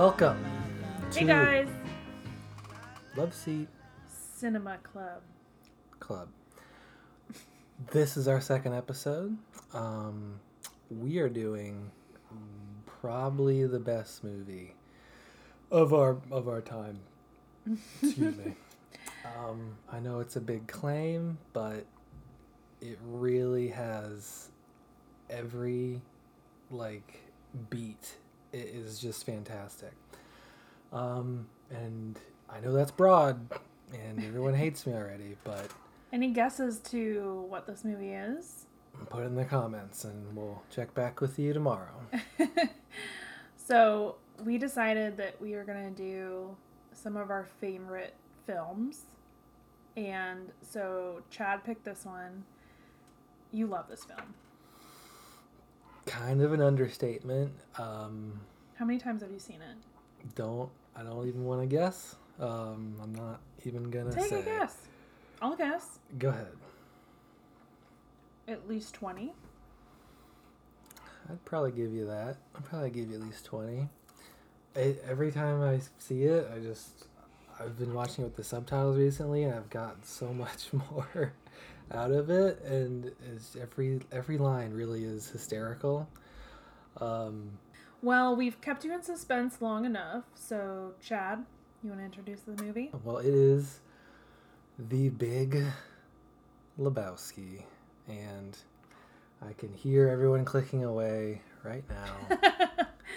Welcome Hey guys, Love Seat Cinema Club. Club. This is our second episode. Um, we are doing probably the best movie of our of our time. Excuse me. Um, I know it's a big claim, but it really has every like beat. It is just fantastic. Um, and I know that's broad, and everyone hates me already, but Any guesses to what this movie is? put it in the comments, and we'll check back with you tomorrow. So, we decided that we are going to do some of our favorite films. And so, Chad picked this one. You love this film. Kind of an understatement. Um, How many times have you seen it? don't I don't even want to guess. Um, I'm not even gonna Take say. a guess. I'll guess. Go ahead. At least 20. I'd probably give you that. I'd probably give you at least twenty. It, every time I see it, I just I've been watching it with the subtitles recently, and I've gotten so much more out of it, and every every line really is hysterical. Um, Well, we've kept you in suspense long enough. So, Chad, you want to introduce the movie? Well, it is the big Lebowski, and I can hear everyone clicking away right now.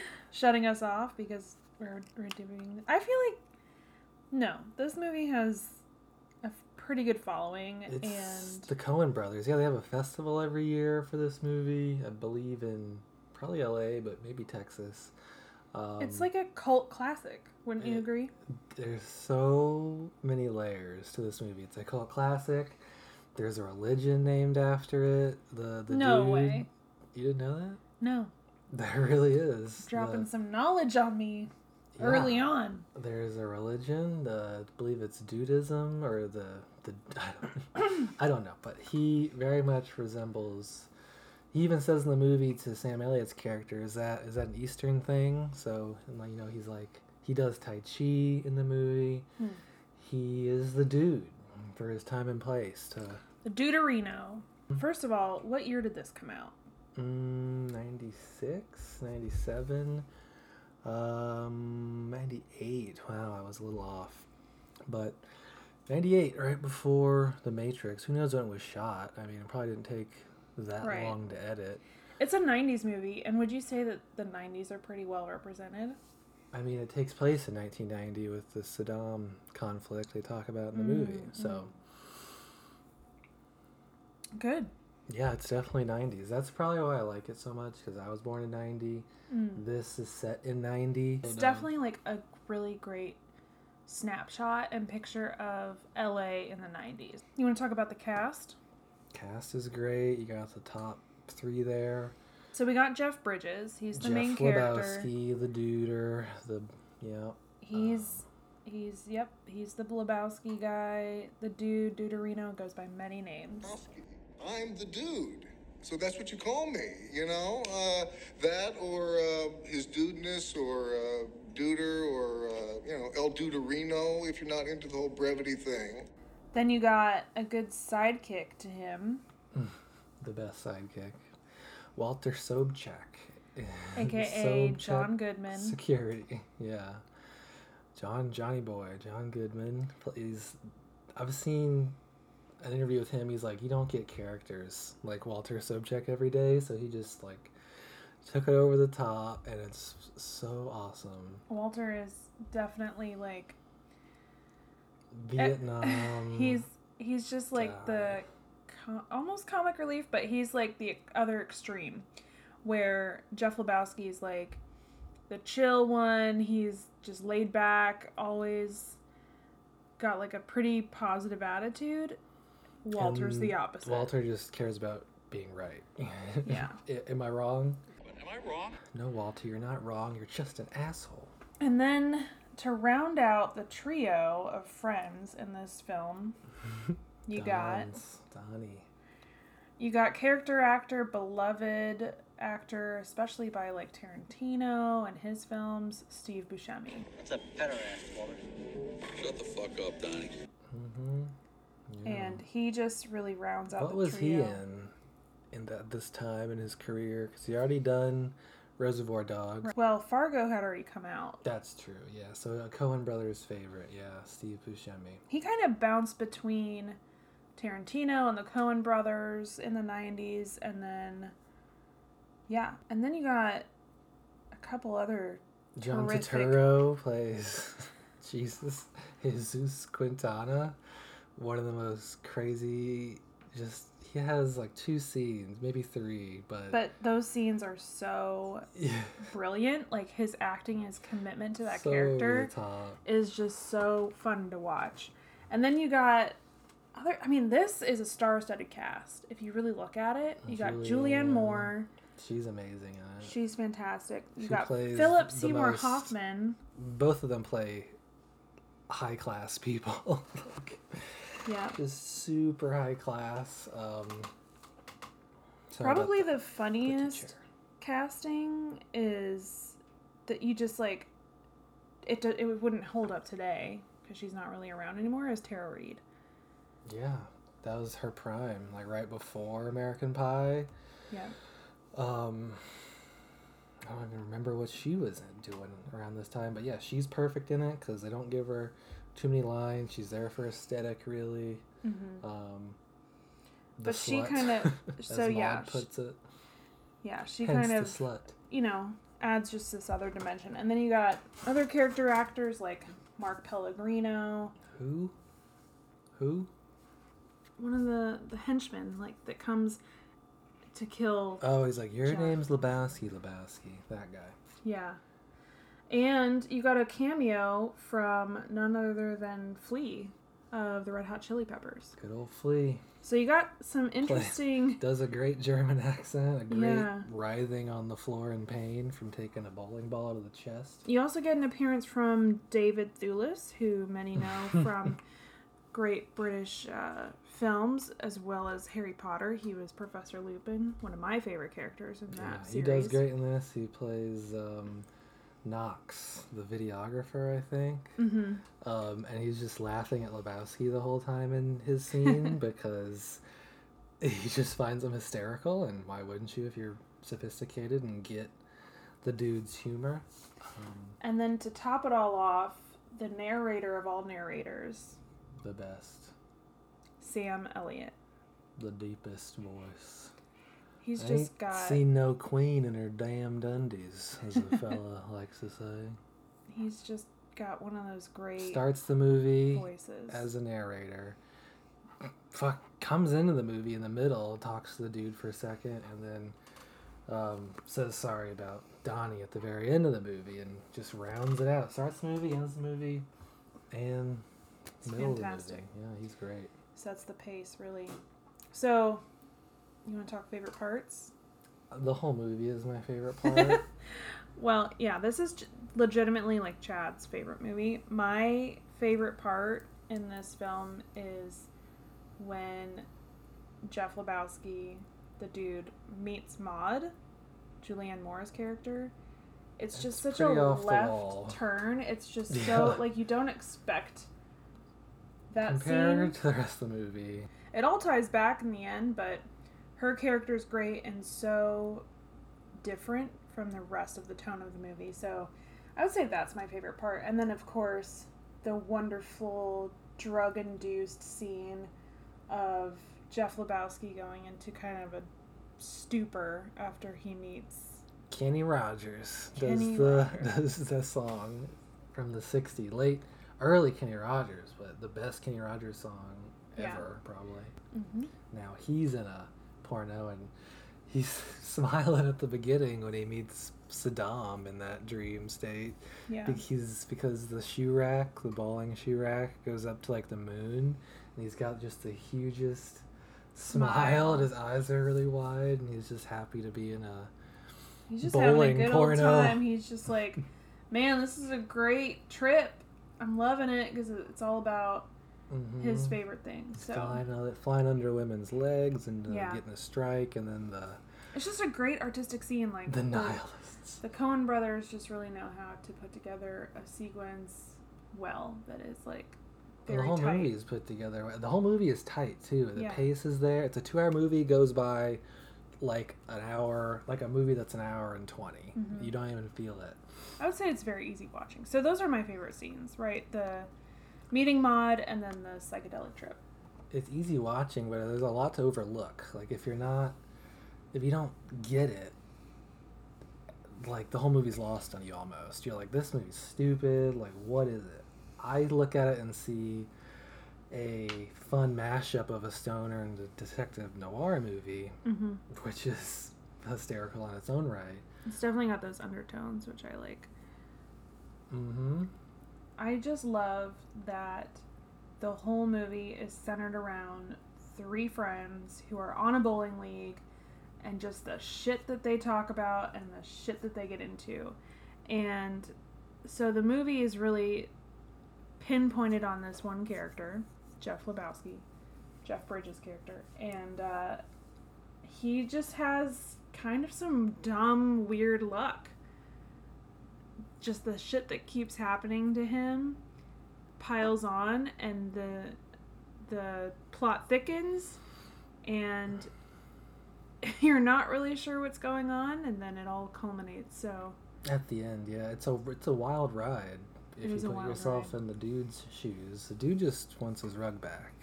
shutting us off because we're, we're doing. I feel like no, this movie has pretty good following, It's and the Coen brothers. Yeah, they have a festival every year for this movie. I believe in probably L.A., but maybe Texas. Um, it's like a cult classic. Wouldn't you agree? there's so many layers to this movie. It's a cult classic. There's a religion named after it. The the No dude, way. You didn't know that? No, There really is. dropping The- some knowledge on me yeah. early on. There's a religion, the, I believe it's Dudism or the the I don't, I don't know, but he very much resembles. He even says in the movie to Sam Elliott's character, "Is that is that an Eastern thing?" So like you know, he's like he does Tai Chi in the movie. Hmm. He is the dude for his time and place. To The Duderino. First of all, what year did this come out? mm, 96, 97, um, 98. Wow, I was a little off. But 98, right before The Matrix. Who knows when it was shot? I mean, it probably didn't take that Right. long to edit. It's a '90s movie, and would you say that the '90s are pretty well represented? I mean, it takes place in 1990 with the Saddam conflict they talk about in the movie. Mm, So, Good. yeah, it's definitely 90s. That's probably why I like it so much because I was born in 90. Mm. This is set in 90. It's definitely like a really great snapshot and picture of LA in the 90s. You want to talk about the cast? Cast is great. You got the top three there. So we got Jeff Bridges. He's the Jeff main character. Lebowski, the duder, the yeah. He's he's yep, he's the Lebowski guy. The dude Duderino goes by many names. I'm the dude. So that's what you call me, you know? Uh, that or uh, his dudeness or uh, duder or, uh, you know, El Duderino if you're not into the whole brevity thing. Then you got a good sidekick to him, the best sidekick, Walter Sobchak, aka Sobchak John Goodman. Security, yeah. John Johnny Boy, John Goodman. He's I've seen an interview with him. He's like, you don't get characters like Walter Sobchak every day, so he just like took it over the top, and it's so awesome. Walter is definitely like eh, Vietnam. he's he's just like the co- almost comic relief, but he's like the other extreme, where Jeff Lebowski is like the chill one. He's just laid back, always got like a pretty positive attitude. Walter's And the opposite. Walter just cares about being right. Yeah. I- Am I wrong? Am I wrong? No, Walter, you're not wrong. You're just an asshole. And then to round out the trio of friends in this film, you got Donnie. You got character actor beloved actor, especially by like Tarantino and his films, Steve Buscemi. That's a pederast, Walter. Shut the fuck up, Donnie. Mm-hmm. And he just really rounds out What the was he in in that this time in his career? Because he already done Reservoir Dogs. Well, Fargo had already come out. That's true. Yeah. So uh, a Coen brothers favorite. Yeah, Steve Buscemi. He kind of bounced between Tarantino and the Coen brothers in the 90s and then yeah, and then you got a couple other John. Turturro plays Jesus Jesus Quintana. One of the most crazy. Just he has like two scenes, maybe three, but, but those scenes are so brilliant. Like his acting, his commitment to that so character over the top. is just so fun to watch. And then you got other I mean, this is a star-studded cast. If you really look at it, you got Julianne Julianne. Moore. She's amazing. She's fantastic. You She got Philip Seymour most- Hoffman. Both of them play high class people. Yeah. just super high class. Um, Probably the- the the funniest teacher. casting is that you just like it. do- It wouldn't hold up today because she's not really around anymore. Is Tara Reid? Yeah, that was her prime, like right before American Pie. Yeah. Um, I don't even remember what she was doing around this time, but yeah, she's perfect in it because they don't give her too many lines. She's there for aesthetic, really. hmm Um, But she kinda- as so yeah, puts it. Yeah. She Hence kind of slut. you know adds just this other dimension, and then you got other character actors like Mark Pellegrino, Who? Who? one of the the henchmen like that comes to kill Oh, he's like, your Jack. name's Lebowski, Lebowski. That guy. Yeah. And you got a cameo from none other than Flea of the Red Hot Chili Peppers. Good old Flea. So you got some interesting. Does a great German accent, a great Yeah. writhing on the floor in pain from taking a bowling ball out of the chest. You also get an appearance from David Thewlis, who many know from great British uh, films as well as Harry Potter. He was Professor Lupin, one of my favorite characters in that Yeah, he series. does great in this. He plays um, Knox, the videographer, I think. Mm-hmm. Um, and he's just laughing at Lebowski the whole time in his scene because he just finds him hysterical. And why wouldn't you if you're sophisticated and get the dude's humor? Um, And then to top it all off, the narrator of all narrators, the best, Sam Elliott. the deepest voice. He's I just ain't got seen no queen in her damn undies, as a fella likes to say. he's just got one of those great Starts the movie voices. as a narrator. Fuck comes into the movie in the middle, talks to the dude for a second, and then um, says sorry about Donnie at the very end of the movie, and just rounds it out. Starts the movie, ends the movie, and It's middle fantastic. of the movie. Yeah, he's great. Sets the pace really. So, you want to talk favorite parts? The whole movie is my favorite part. Well, yeah, this is j- legitimately like Chad's favorite movie. My favorite part in this film is when Jeff Lebowski, the dude, meets Maud, Julianne Moore's character. It's just It's such a pretty off the left turn. It's just Yeah. so like you don't expect that Compared scene. to the rest of the movie, It all ties back in the end, but her character is great and so different from the rest of the tone of the movie. So I would say that's my favorite part. And then, of course, the wonderful drug induced scene of Jeff Lebowski going into kind of a stupor after he meets. Kenny Rogers Kenny does the Rogers. does the song from the '60s, late, early Kenny Rogers, but the best Kenny Rogers song Yeah. ever, probably. Mm-hmm. Now he's in a porno and he's smiling at the beginning when he meets Saddam in that dream state. Yeah. He's because the shoe rack, the bowling shoe rack, goes up to like the moon, and he's got just the hugest smile, his eyes are really wide, and he's just happy to be in a He's just having a bowling good porno. old time. He's just like, man, this is a great trip. I'm loving it because it's all about his Mhm. favorite things. So flying, uh, flying under women's legs and uh, Yeah. getting a strike, and then the It's just a great artistic scene. Like The nihilists. the Coen brothers just really know how to put together a sequence well that is like the whole tight. movie is put together. The whole movie is tight too. The Yeah. pace is there. It's a two-hour movie. Goes by like an hour, like a movie that's an hour and 20 Mhm. You don't even feel it. I would say it's very easy watching. So those are my favorite scenes, right? The meeting Maud, and then the psychedelic trip. It's easy watching, but there's a lot to overlook. Like if you're not, if you don't get it, like the whole movie's lost on you almost. You're like, this movie's stupid. Like, what is it? I look at it and see a fun mashup of a stoner and a detective noir movie, Mm-hmm. which is hysterical in its own right. It's definitely got those undertones, which I like. Mm-hmm. I just love that the whole movie is centered around three friends who are on a bowling league and just the shit that they talk about and the shit that they get into. And so the movie is really pinpointed on this one character, Jeff Lebowski, Jeff Bridges' character. And uh, he just has kind of some dumb, weird luck. Just the shit that keeps happening to him piles on and the the plot thickens and you're not really sure what's going on and then it all culminates so At the end, yeah, it's a it's a wild ride. If you put yourself ride. in the dude's shoes, the dude just wants his rug back.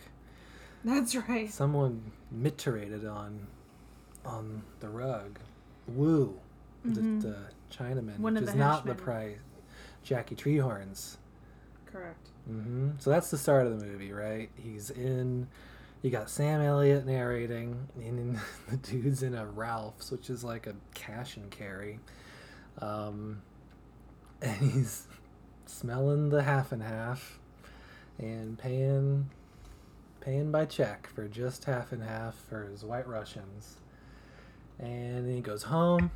that's right Someone micturated on on the rug. Woo, Mhm. the, the Chinaman, One which is the not the henchmen. price. Jackie Treehorns. correct hmm So that's the start of the movie, right? He's in. You got Sam Elliott narrating, and then the dude's in a Ralph's, which is like a cash and carry. Um, and he's smelling the half and half, and paying, paying by check for just half and half for his White Russians. And then he goes home.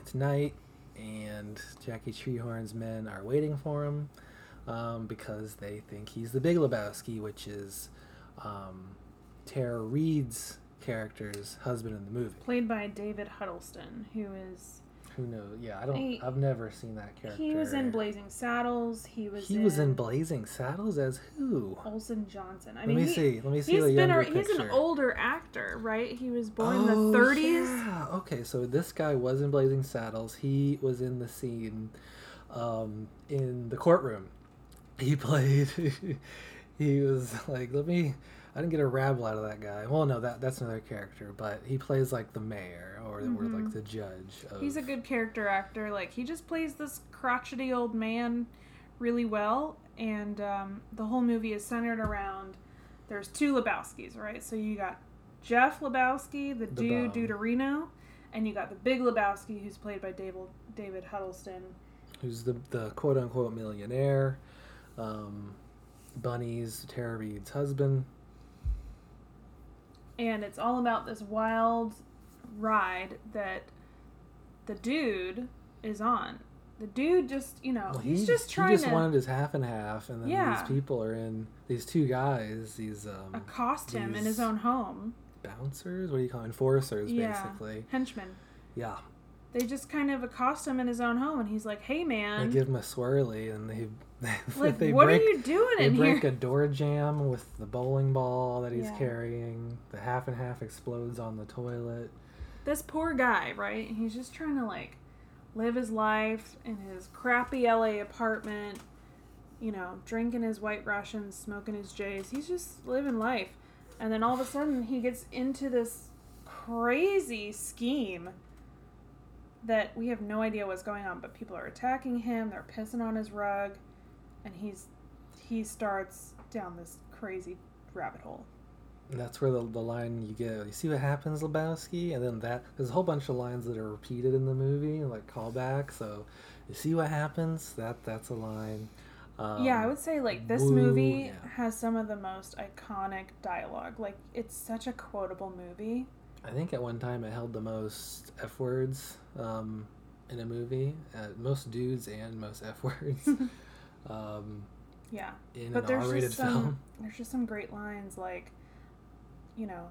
It's night, and Jackie Treehorn's men are waiting for him um, because they think he's the Big Lebowski, which is um, Tara Reid's character's husband in the movie. played by David Huddleston who is Who knows? Yeah, I don't. He- I've never seen that character. he was in Blazing Saddles he was He was in Blazing Saddles as who? Olson Johnson I Let mean me he- see. Let me see He's the been a, he's an older actor, right? He was born in Oh, the 30s. Yeah. Okay, so this guy was in Blazing Saddles. He was in the scene um, in the courtroom. He played. he was like, let me. I didn't get a rabble out of that guy. Well, no, that that's another character, but he plays like the mayor or, or like the judge. Of, Mm-hmm. He's a good character actor. Like he just plays this crotchety old man really well, and um, the whole movie is centered around. There's two Lebowskis, right? So you got Jeff Lebowski, the, The dude bum. Duderino, and you got the big Lebowski, who's played by David David Huddleston. who's the the quote unquote millionaire. Um, Bunny's Tara Reid's husband. And it's all about this wild ride that the dude is on. The dude just, you know, Well, he's he- just trying He just to wanted his half and half, and then Yeah. these people are in. These two guys, these um, accost him in his own home. bouncers. What do you call them? enforcers? Yeah. Basically, Henchmen. yeah. They just kind of accost him in his own home, and he's like, "Hey, man!" They give him a swirly, and they like, they what break are you doing they in break here?" a door jam with the bowling ball that he's Yeah. carrying. The half and half explodes on the toilet. This poor guy, right? He's just trying to like live his life in his crappy LA apartment. You know, drinking his White Russians, smoking his J's. He's just living life, and then all of a sudden he gets into this crazy scheme that we have no idea what's going on. But people are attacking him. They're pissing on his rug, and he's he starts down this crazy rabbit hole. And that's where the, the line you get. You see what happens, Lebowski, and then that there's a whole bunch of lines that are repeated in the movie, like callback. So you see what happens. That that's a line. Um, yeah, I would say like this woo, movie yeah. has some of the most iconic dialogue. Like it's such a quotable movie. I think at one time it held the most f words um, in a movie. Uh, most dudes and most f words. um, Yeah. in but an there's R-rated just some film. there's just some great lines like you know,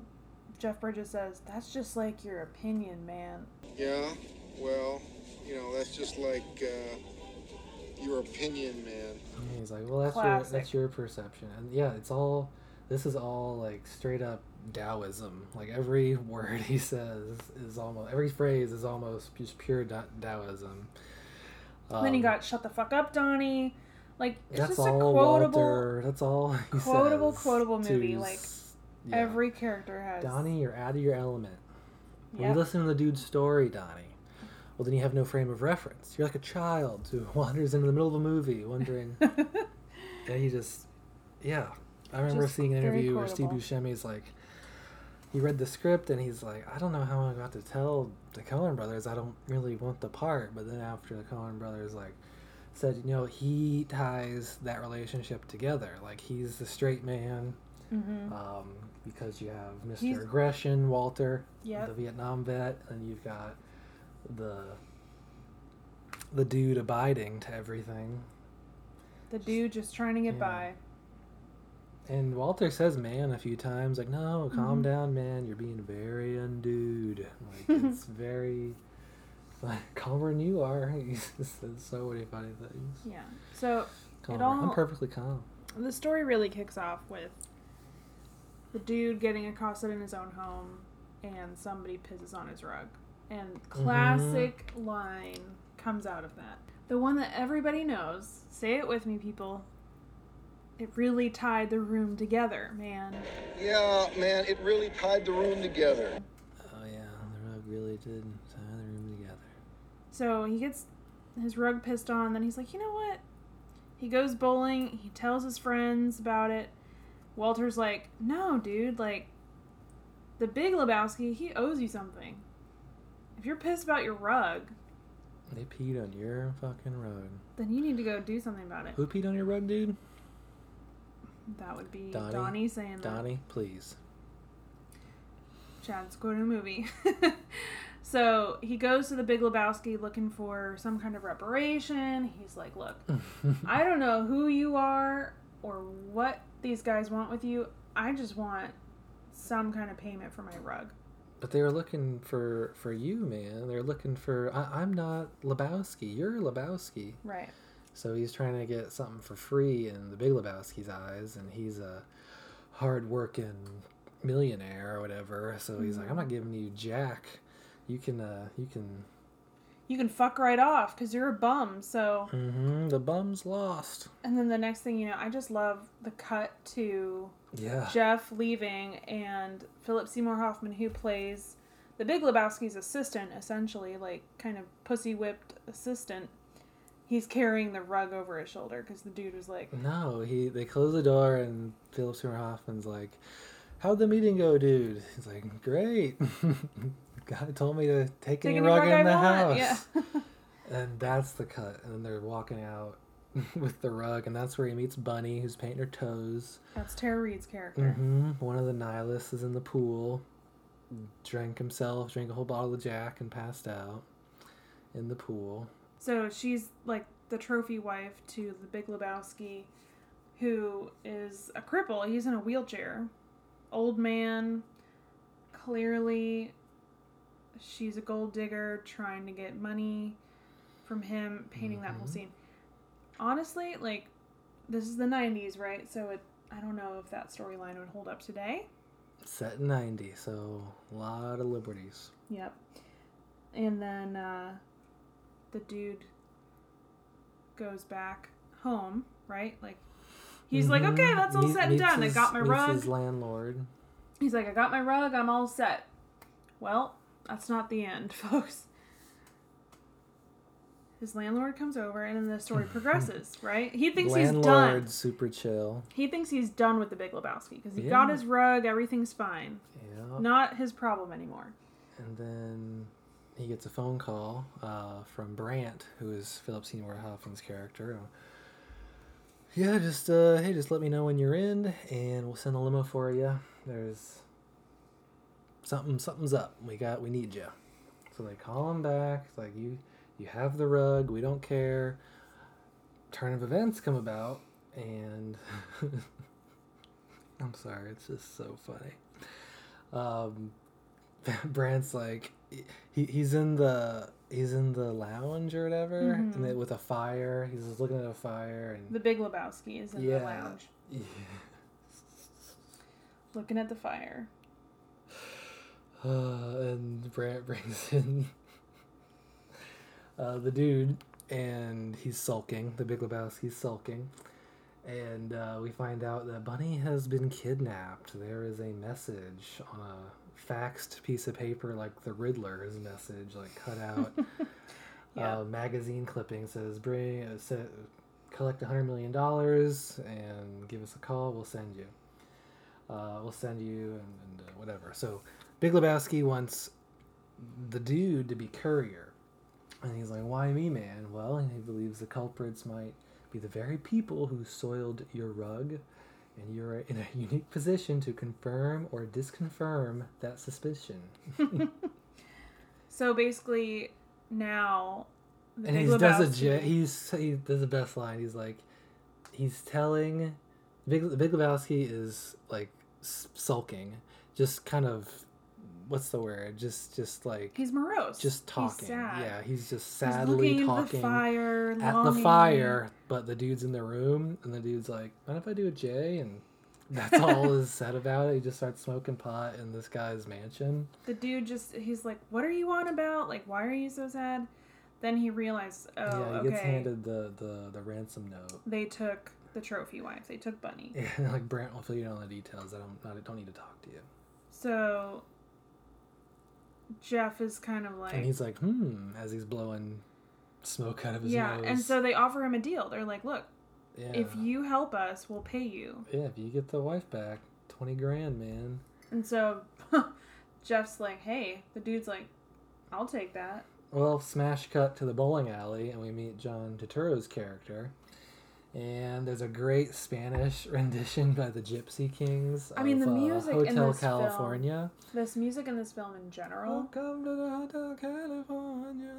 Jeff Bridges says, "That's just like your opinion, man." Yeah, well, you know, that's just like uh, your opinion, man. And he's like, well, that's Classic. your that's your perception, and yeah, it's all. This is all like straight up Taoism. Like every word he says is almost every phrase is almost just pure Taoism. then he Um, got "Shut the fuck up, Donnie." Like it's That's just a all quotable. Walter. That's all he quotable, quotable to movie, like, yeah. Every character has. Donnie, you're out of your element. When Yep. you listen to the dude's story, Donnie, well, then you have no frame of reference. You're like a child who wanders into the middle of a movie wondering. and he just, yeah. I remember Just seeing an interview where Steve. Buscemi's like, he read the script and he's like, I don't know how I'm about to tell the Coen brothers I don't really want the part. But then after the Coen brothers, like, said, you know, he ties that relationship together. Like, he's the straight man hmm um, because you have Mr. He's- Aggression, Walter, Yep. the Vietnam vet, and you've got the the dude abiding to everything. The dude just trying to get Yeah. by. And Walter says "man" a few times, like, "No, calm Mhm. down, man. You're being very undude. Like it's very like calmer than you are." He says so many funny things. Yeah. So Calmer. all- I'm perfectly calm. the story really kicks off with the dude getting accosted in his own home and somebody pisses on his rug. And classic line comes out of that. The one that everybody knows. Say it with me, people. It really tied the room together, man. Yeah, man, it really tied the room together. Oh yeah, the rug really did tie the room together. So he gets his rug pissed on, then he's like, you know what? He goes bowling, he tells his friends about it. Walter's like, no, dude, like, the big Lebowski, he owes you something. If you're pissed about your rug, They peed on your fucking rug. then you need to go do something about it. Who peed on your rug, dude? That would be Donnie? Donnie, saying that. Donnie, please. Chad's quoting a movie. so he goes to the Big Lebowski looking for some kind of reparation. He's like, look, I don't know who you are or what these guys want with you. I just want some kind of payment for my rug. But they were looking for for you, man. They're looking for. I, I'm not Lebowski. You're Lebowski. Right. So he's trying to get something for free in the Big Lebowski's eyes, and he's a hard-working millionaire or whatever. So he's like, I'm not giving you jack. You can, uh, you can. You can fuck right off because you're a bum. So, hmm the bum's lost. and then the next thing you know, I just love the cut to Yeah. Jeff leaving and Philip Seymour Hoffman, who plays the Big Lebowski's assistant, essentially, like kind of pussy whipped assistant. He's carrying the rug over his shoulder because the dude was like, No, he. They close the door, and Philip Seymour Hoffman's like, "How'd the meeting go, dude?" He's like, "Great." Guy told me to take any "Taking rug I in the want." house. Yeah. And that's the cut. And then they're walking out with the rug, and that's where he meets Bunny, who's painting her toes. That's Tara Reid's character. hmm One of the nihilists is in the pool, drank himself, drank a whole bottle of Jack, and passed out in the pool. So she's like the trophy wife to the Big Lebowski, who is a cripple. He's in a wheelchair. Old man. Clearly, she's a gold digger trying to get money from him, painting that whole Mhm. scene. Honestly, like, this is the 90s, right? So it. I don't know if that storyline would hold up today. Set in 90, so a lot of liberties. Yep. And then uh, the dude goes back home, right? Like he's like, Mhm. okay, that's all set and done. I got my rug. his landlord. He's like, I got my rug. I'm all set. Well, that's not the end, folks. His landlord comes over, and then the story progresses. Right? He thinks he's done. Super chill. He thinks he's done with the Big Lebowski because he Yeah. got his rug. Everything's fine. Yeah. Not his problem anymore. And then he gets a phone call uh, from Brandt, who is Philip Seymour Hoffman's character. Yeah, just uh, hey, just let me know when you're in, and we'll send a limo for you. There's something, something's up. We got, we need you. So they call him back. It's like you, you have the rug. We don't care. Turn of events come about, and I'm sorry, it's just so funny. um, Brandt's like he, he's in the he's in the lounge or whatever, Mhm. and then with a fire. He's just looking at a fire and The Big Lebowski is in Yeah. the lounge, yeah. looking at the fire. Uh, and Brandt brings in uh, the dude, and he's sulking. The Big Lebowski's sulking, and uh, we find out that Bunny has been kidnapped. There is a message on a faxed piece of paper, like the Riddler's message, like cut out. Yeah. uh, magazine clipping says, "Bring, uh, sa- collect a hundred million dollars and give us a call. We'll send you. Uh, we'll send you and, and uh, whatever." So, Big Lebowski wants the dude to be courier, and he's like, "Why me, man?" Well, he believes the culprits might be the very people who soiled your rug. And you're in a unique position to confirm or disconfirm that suspicion. So basically, now and he does a he's he does the best line. He's like, he's telling Big Big Lebowski is like sulking, just kind of what's the word? Just just like He's morose. just talking. He's sad. Yeah, he's just sadly into talking the fire, at the fire. But the dude's in the room, and the dude's like, "Mind if I do a J?" And that's all is said about it. He just starts smoking pot in this guy's mansion. The dude just he's like, "What are you on about? Like, why are you so sad?" Then he realized, oh, yeah, he oh, okay, gets handed the, the the ransom note. they took the trophy wife. They took Bunny. Yeah, like Brandt will fill you in on the details. I don't, I don't need to talk to you. So Jeff is kind of like, And he's like, hmm, as he's blowing smoke out of his yeah, nose. and so they offer him a deal. They're like, "Look, yeah. if you help us, we'll pay you." yeah, if you get the wife back, twenty grand, man. And so Jeff's like, "Hey," the dude's like, "I'll take that." Well, smash cut to the bowling alley, and we meet John Turturro's character. And there's a great Spanish rendition by the Gypsy Kings. I mean, of, the uh, music in Hotel this film- California. This music in this film in general, Welcome to the Hotel California.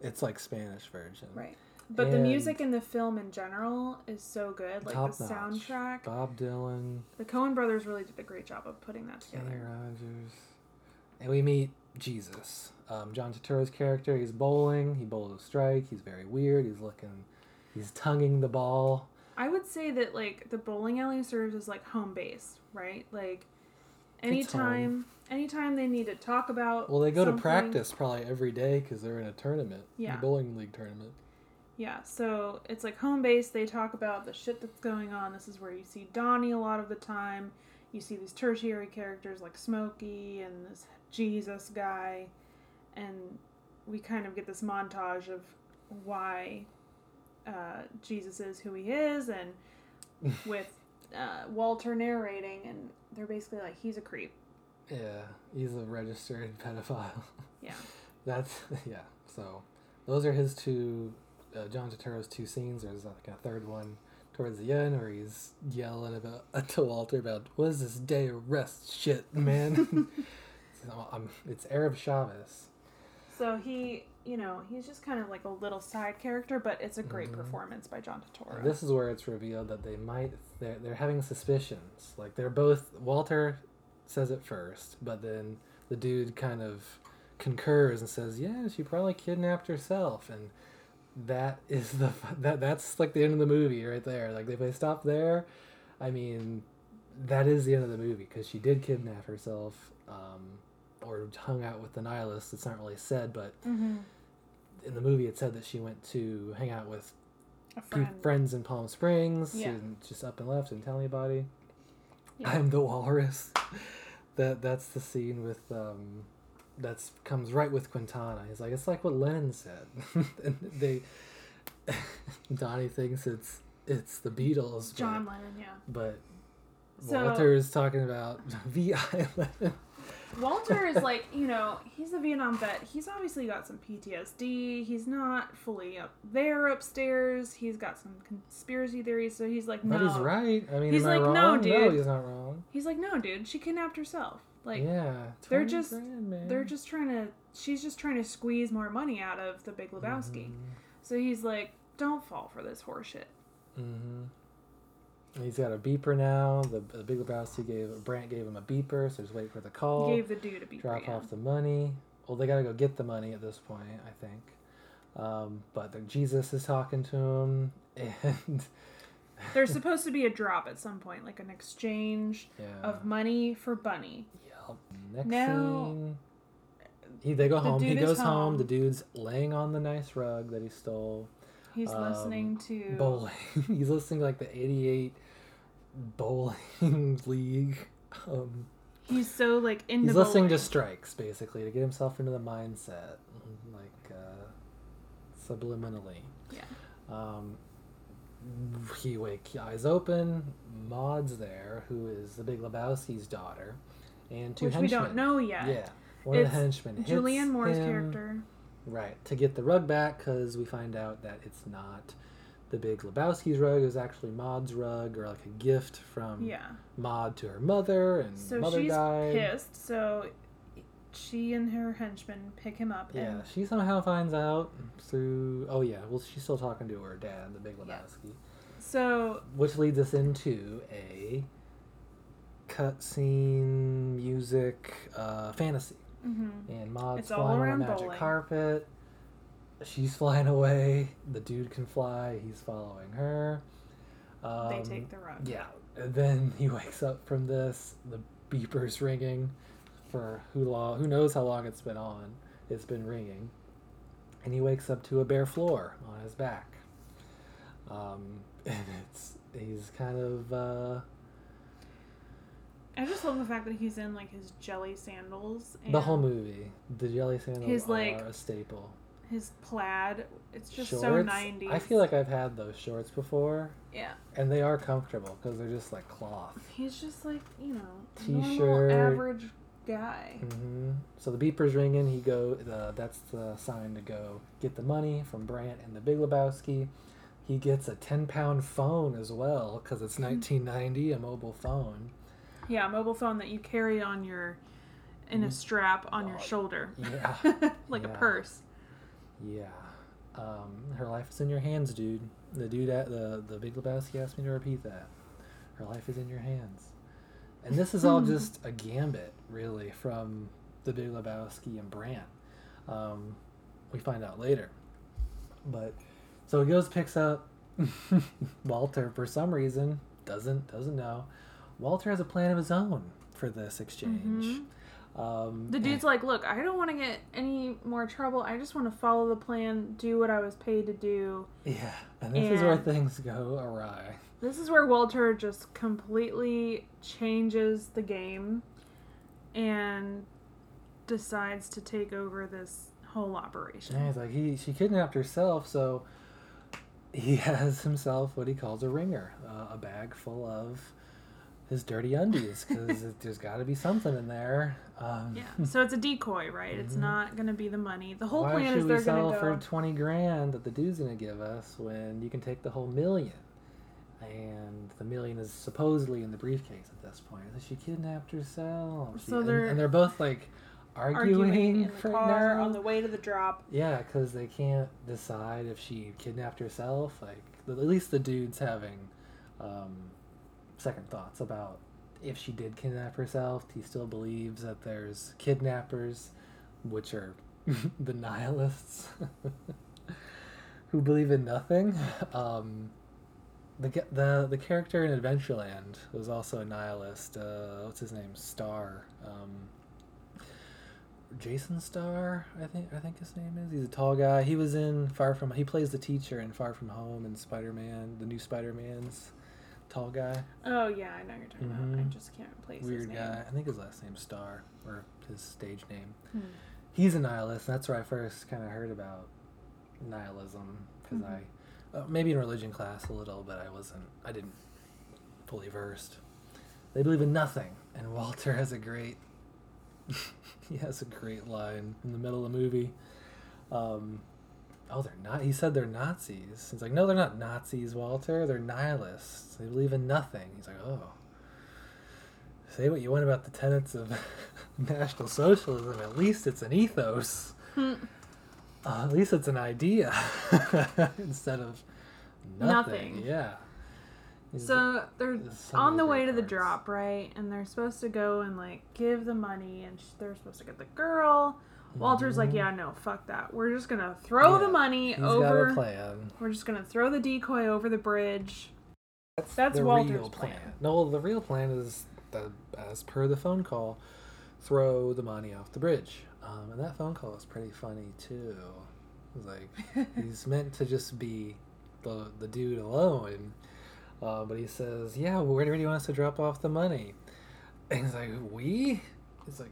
It's like Spanish version. right? But the music in the film in general is so good. Like the notch. soundtrack, Bob Dylan, the Coen brothers really did a great job of putting that together. Kenny. Rogers. And we meet Jesus. Um, John Turturro's character, he's bowling. He bowls a strike. He's very weird. He's looking, he's tonguing the ball. I would say that like the bowling alley serves as like home base, right? Like anytime anytime they need to talk about Well, they go to practice probably every day because they're in a tournament. Yeah. The bowling league tournament. Yeah, so it's like home base. They talk about the shit that's going on. This is where you see Donnie a lot of the time. You see these tertiary characters like Smokey and this Jesus guy, and we kind of get this montage of why uh, Jesus is who he is, and with uh, Walter narrating, and they're basically like he's a creep. Yeah, he's a registered pedophile. Yeah. That's yeah. So those are his two, uh, John Turturro's two scenes. There's like a third one towards the end where he's yelling about to Walter about what is this day of rest shit, man. so, um, it's Arab Chavez. So he, you know, he's just kind of like a little side character, but it's a great Mhm. performance by John Turturro. This is where it's revealed that they might they're they're having suspicions. Like they're both Walter says it first, but then the dude kind of concurs and says, "Yeah, she probably kidnapped herself." And that is the that that's like the end of the movie right there. Like if they stop there, I mean, that is the end of the movie because she did kidnap herself. Um, or hung out with the nihilists. It's not really said, but mm-hmm. In the movie it said that she went to hang out with a friend. friends in Palm Springs Yeah. and just up and left, didn't tell anybody. Yeah. I'm the walrus. that that's the scene with um that's comes right with Quintana. He's like, it's like what Lennon said. and they Donnie thinks it's it's the Beatles. but- John Lennon, yeah. But, So- Walter is talking about V.I. Lenin. Walter is like, you know, he's a Vietnam vet. He's obviously got some PTSD. He's not fully up there upstairs. He's got some conspiracy theories. So he's like, no. But he's right. I mean, He's like? "No, dude." No, he's not wrong. He's like, no, dude. She kidnapped herself. Like, yeah, they're just- grand, man. they're just trying to. She's just trying to squeeze more money out of the Big Lebowski. So he's like, don't fall for this horseshit. Mm-hmm. He's got a beeper now. The, the Big Lebowski gave Brandt gave him a beeper, so he's waiting for the call. Gave the dude a beeper. drop yeah. off the money. Well, they gotta go get the money at this point, I think. Um, but the, Jesus is talking to him, and There's supposed to be a drop at some point, like an exchange yeah. of money for Bunny. Yep. Next Now- scene, he they go The home. He goes home. home. The dude's laying on the nice rug that he stole. He's Um, listening to Bowling. He's listening to like the '88 bowling league. Um, He's so like into he's listening to strikes basically to get himself into the mindset, like uh, subliminally. Yeah. Um, he wake eyes open. Maud's there, who is the Big Lebowski's daughter, and two which we don't know yet. Yeah, one of the henchmen. Julianne Moore's him, character. Right to get the rug back because we find out that it's not the Big Lebowski's rug. is actually Maud's rug, or like a gift from Yeah. Maud to her mother, and So mother she's died. pissed. So she and her henchmen pick him up. Yeah, she somehow finds out through. Oh yeah, well she's still talking to her dad, the Big Yeah. Lebowski, so which leads us into a cutscene music uh, fantasy. mhm. And Maud's It's flying on a magic bowling. carpet. She's flying away. The dude can fly. He's following her. Um, they take the rug. Yeah. And then he wakes up from this. The beeper's ringing for who long? Who knows how long it's been on? It's been ringing, and he wakes up to a bare floor on his back. Um, and it's he's kind of uh, I just love the fact that he's in like his jelly sandals. And the whole movie. The jelly sandals His, are like, a staple. His plaid. It's just so shorts. 90s. I feel like I've had those shorts before, Yeah. and they are comfortable because they're just like cloth. He's just like, you know, T-shirt. average guy. Mm-hmm. So the beeper's ringing. He go. The, that's the sign to go get the money from Brandt and the Big Lebowski. He gets a ten pound phone as well because it's 1990, a mobile phone. Yeah, a mobile phone that you carry on your in a strap on your shoulder. Yeah, like a purse. Yeah. Um, her life is in your hands, dude. The dude at the the Big Lebowski asked me to repeat that. Her life is in your hands. And this is all just a gambit, really, from the Big Lebowski and Brandt. Um, we find out later. But so he goes, picks up Walter for some reason, doesn't doesn't know. Walter has a plan of his own for this exchange. Um, The dude's like, "Look, I don't want to get any more trouble. I just want to follow the plan, do what I was paid to do." yeah, and this is where things go awry. This is where Walter just completely changes the game and decides to take over this whole operation. Yeah, he's like he she kidnapped herself, so he has himself what he calls a ringer, uh, a bag full of his dirty undies because there's got to be something in there. Um, Yeah, so it's a decoy, right? It's Mhm. not going to be the money. The whole Why plan is they're going to for go. twenty grand that the dude's gonna give us when you can take the whole million? And the million is supposedly in the briefcase at this point. So she kidnapped herself. So and- they're and, they're both like arguing, arguing in the car now. on the way to the drop. Yeah, because they can't decide if she kidnapped herself. Like, at least the dude's having um, second thoughts about if she did kidnap herself. He still believes that there's kidnappers, which are the nihilists, who believe in nothing. Um, the, the the character in Adventureland was also a nihilist. Uh, what's his name? Star. Um, Jason Starr, I think I think his name is. He's a tall guy. He was in Far From. He plays the teacher in Far From Home and Spider Man, the new Spider Man's tall guy, Oh yeah, I know you're talking about. I Mhm. just can't place his weird name. guy. I think his last name's Star or his stage name. Hmm. He's a nihilist. That's where I first kind of heard about nihilism because Mhm. I uh, maybe in religion class a little, but I wasn't. I didn't fully versed. They believe in nothing, and Walter has a great. he has a great line in the middle of the movie. Um, oh, they're not. He said they're Nazis. He's like, no, they're not Nazis, Walter. They're nihilists. They believe in nothing. He's like, oh. Say what you want about the tenets of National Socialism. At least it's an ethos. Hmm. Uh, at least it's an idea instead of nothing. Nothing. Yeah. He's- So they're on the way great to the drop, right? And they're supposed to go and like give the money, and sh- they're supposed to get the girl. Walter's like, yeah, no, fuck that. We're just gonna throw the Mm-hmm. Money he's got over. a plan. We're just gonna throw the decoy over the bridge. That's, That's the Walter's real plan. plan. No, the real plan is the, as per the phone call, throw the money off the bridge. Um, and that phone call is pretty funny too. It's like he's meant to just be the the dude alone, uh, but he says, "Yeah, where do you want us to drop off the money?" And he's like, "We?" He's like,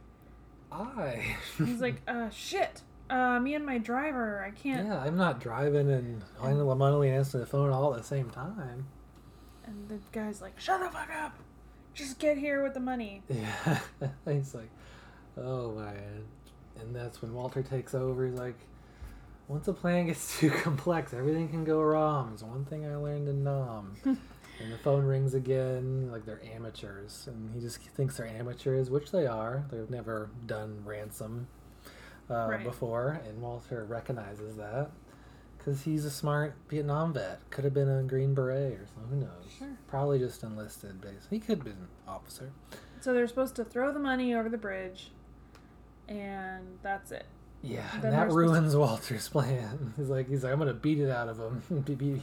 "I." He's like, uh, shit. Uh, me and my driver, I can't. "Yeah, I'm not driving and money and answering the phone all at the same time." And the guy's like, shut the fuck up. Just get here with the money. Yeah, he's like, oh man, and that's when Walter takes over. He's like, once a plan gets too complex, everything can go wrong. It's one thing I learned in Nam. And the phone rings again, like they're amateurs, and he just thinks they're amateurs, which they are. They've never done ransom uh, Right. before, and Walter recognizes that. Because he's a smart Vietnam vet. Could have been a Green Beret or something. Who knows? Sure. Probably just enlisted base. He could have been an officer. So they're supposed to throw the money over the bridge, and that's it. Yeah, and that ruins Walter's plan. He's like, he's like, I'm gonna beat it out of him.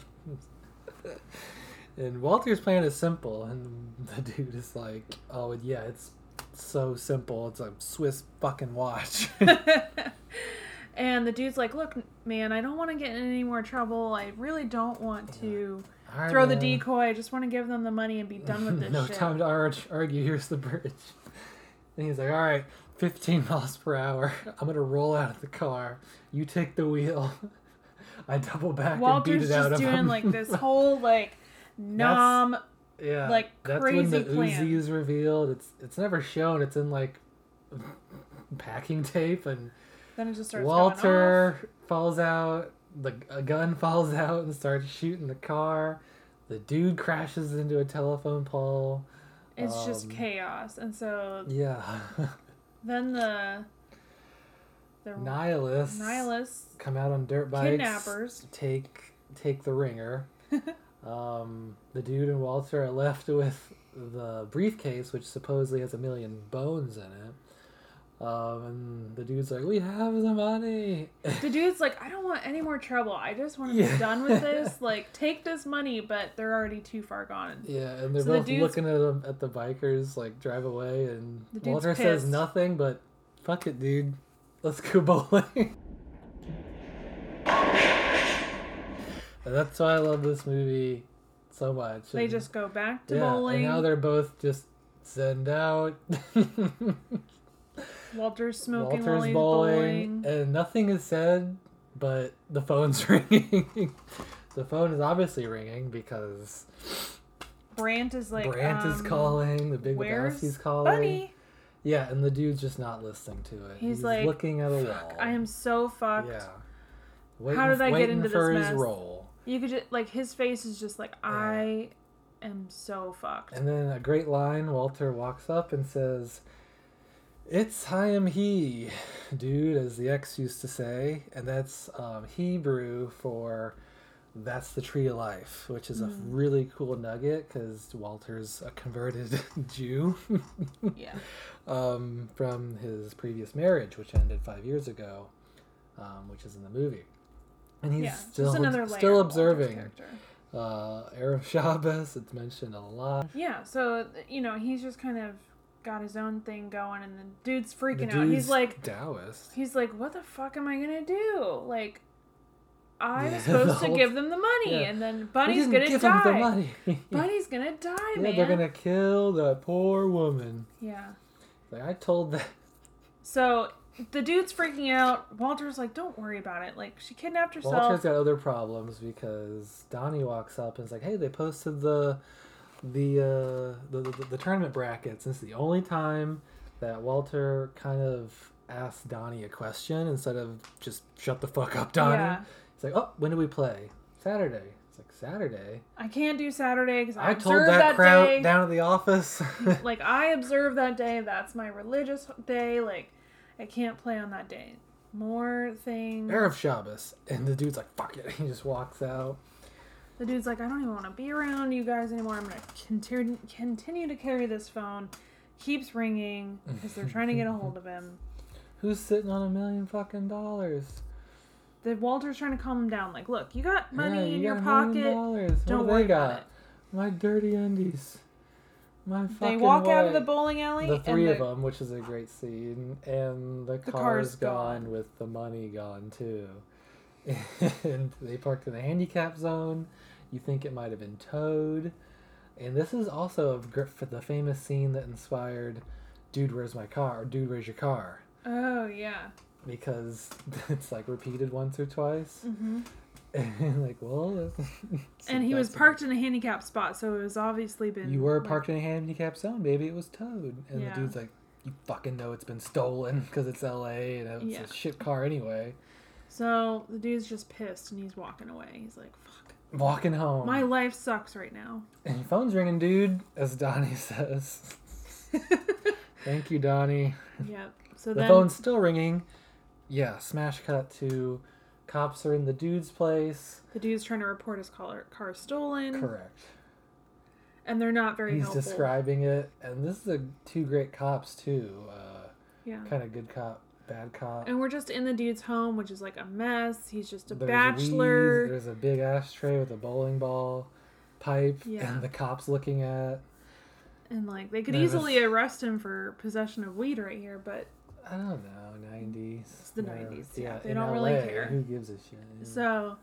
And Walter's plan is simple, and the dude is like, oh yeah, it's so simple. It's a Swiss fucking watch. and the dude's like, look, man, I don't want to get in any more trouble. I really don't want to right, throw the decoy. I just want to give them the money and be done with this no shit. time to ar- argue. Here's the bridge. And he's like, all right, 15 miles per hour. I'm gonna roll out of the car. You take the wheel. I double back and beat it out of him." Walter's just doing like this whole like nom. Yeah, like, that's when the crazy plan. Uzi is revealed. It's it's never shown. It's in like packing tape, and Then it just starts. Walter falls out. The a gun falls out and starts shooting the car. The dude crashes into a telephone pole. It's just um, chaos, and so Yeah, then the the nihilists nihilists, come out on dirt bikes. kidnappers. take take the ringer. Um, the dude and Walter are left with the briefcase, which supposedly has a million bones in it. Um, and the dude's like, "We have the money." The dude's like, I don't want any more trouble. I just want to Yeah. be done with this. Like, take this money, but they're already too far gone. yeah, and they're So both dude's- looking at them at the bikers like drive away, and The Walter says nothing, but fuck it, dude. Let's go bowling. And that's why I love this movie so much. They and- just go back to yeah, bowling. and now they're both just send out. Walter's smoking Walter's he's bowling, bowling. and nothing is said, but the phone's ringing. the phone is obviously ringing because Brandt is like, Brandt is um, calling. The Big Lebowski's calling. Bunny? Yeah, and the dude's just not listening to it. He's like, looking at a wall. I am so fucked. Yeah. How did I get waiting into this mess? role? You could just like his face is just like I am so fucked. And then a great line, Walter walks up and says, Eitz chaim hee, dude, as the ex used to say. And that's um, Hebrew for that's the tree of life, which is a Mm. really cool nugget because Walter's a converted Jew yeah. um, from his previous marriage, which ended five years ago, um, which is in the movie. And he's yeah. still, just another layer still observing. Uh, Arab Shabbos, it's mentioned a lot. Yeah, so you know, he's just kind of got his own thing going and the dude's The freaking out. He's like Taoist. he's like, What the fuck am I gonna do? Like I Yeah, was supposed the to give them the money yeah. and then Bunny's gonna give die. him the money. Bunny's gonna die, yeah, man. they're gonna kill the poor woman. Yeah. Like I told them. So the dude's freaking out. Walter's like, Don't worry about it. Like she kidnapped herself. Walter's got other problems because Donnie walks up and is like, "Hey, they posted the the uh, the, the the tournament brackets. And it's the only time that Walter kind of asks Donnie a question instead of just shut the fuck up, Donnie. Yeah. He's like, "Oh, when do we play? Saturday." It's like Saturday. I can't do Saturday because I, I told that, that, crowd day. down at the office. like I observe that day. That's my religious day. Like I can't play on that day. More things. Arab Shabbos. And the dude's like, fuck it. He just walks out. The dude's like, I don't even want to be around you guys anymore. I'm gonna continue continue to carry this phone. Keeps ringing because they're trying to get a hold of him. Who's sitting on a million fucking dollars? The Walter's trying to calm him down. Like, look, you got money Yeah, in you your got million pocket. dollars. Don't do worry they got? about it. My dirty undies. My They fucking walk out of the bowling alley. The three and of them, which is a great scene, and the, The car's car's gone, gone. with the money gone too. And they parked in the handicap zone. You think it might have been towed, and this is also a the famous scene that inspired "Dude, Where's My Car?" or "Dude, Where's Your Car?" Oh yeah. because it's like repeated once or twice. hmm And like, well, And he was that's- parked in a handicap spot, so it was obviously been. You were like- parked in a handicap zone, Maybe It was towed, and Yeah. the dude's like, "You fucking know it's been stolen because it's L.A. and it's Yeah. a shit car anyway." So the dude's just pissed and he's walking away. He's like, "Fuck, Walking home, my life sucks right now." and your phone's ringing, dude. As Donnie says, "Thank you, Donnie." Yep. So The then phone's still ringing. Yeah, smash cut to cops are in the dude's place. the dude's trying to report his car, car stolen, Correct. and they're not very He's helpful. describing it, and this is a two great cops too. Uh, yeah. kind of good cop, bad cop. And we're just in the dude's home, which is like a mess. He's just a There's bachelor. there's a big ashtray with a bowling ball, pipe, Yeah. and the cops looking at. And like they could Nervous. easily arrest him for possession of weed right here, but I don't know, nineties. It's the 90s, yeah, they in don't really care. Who gives a shit? so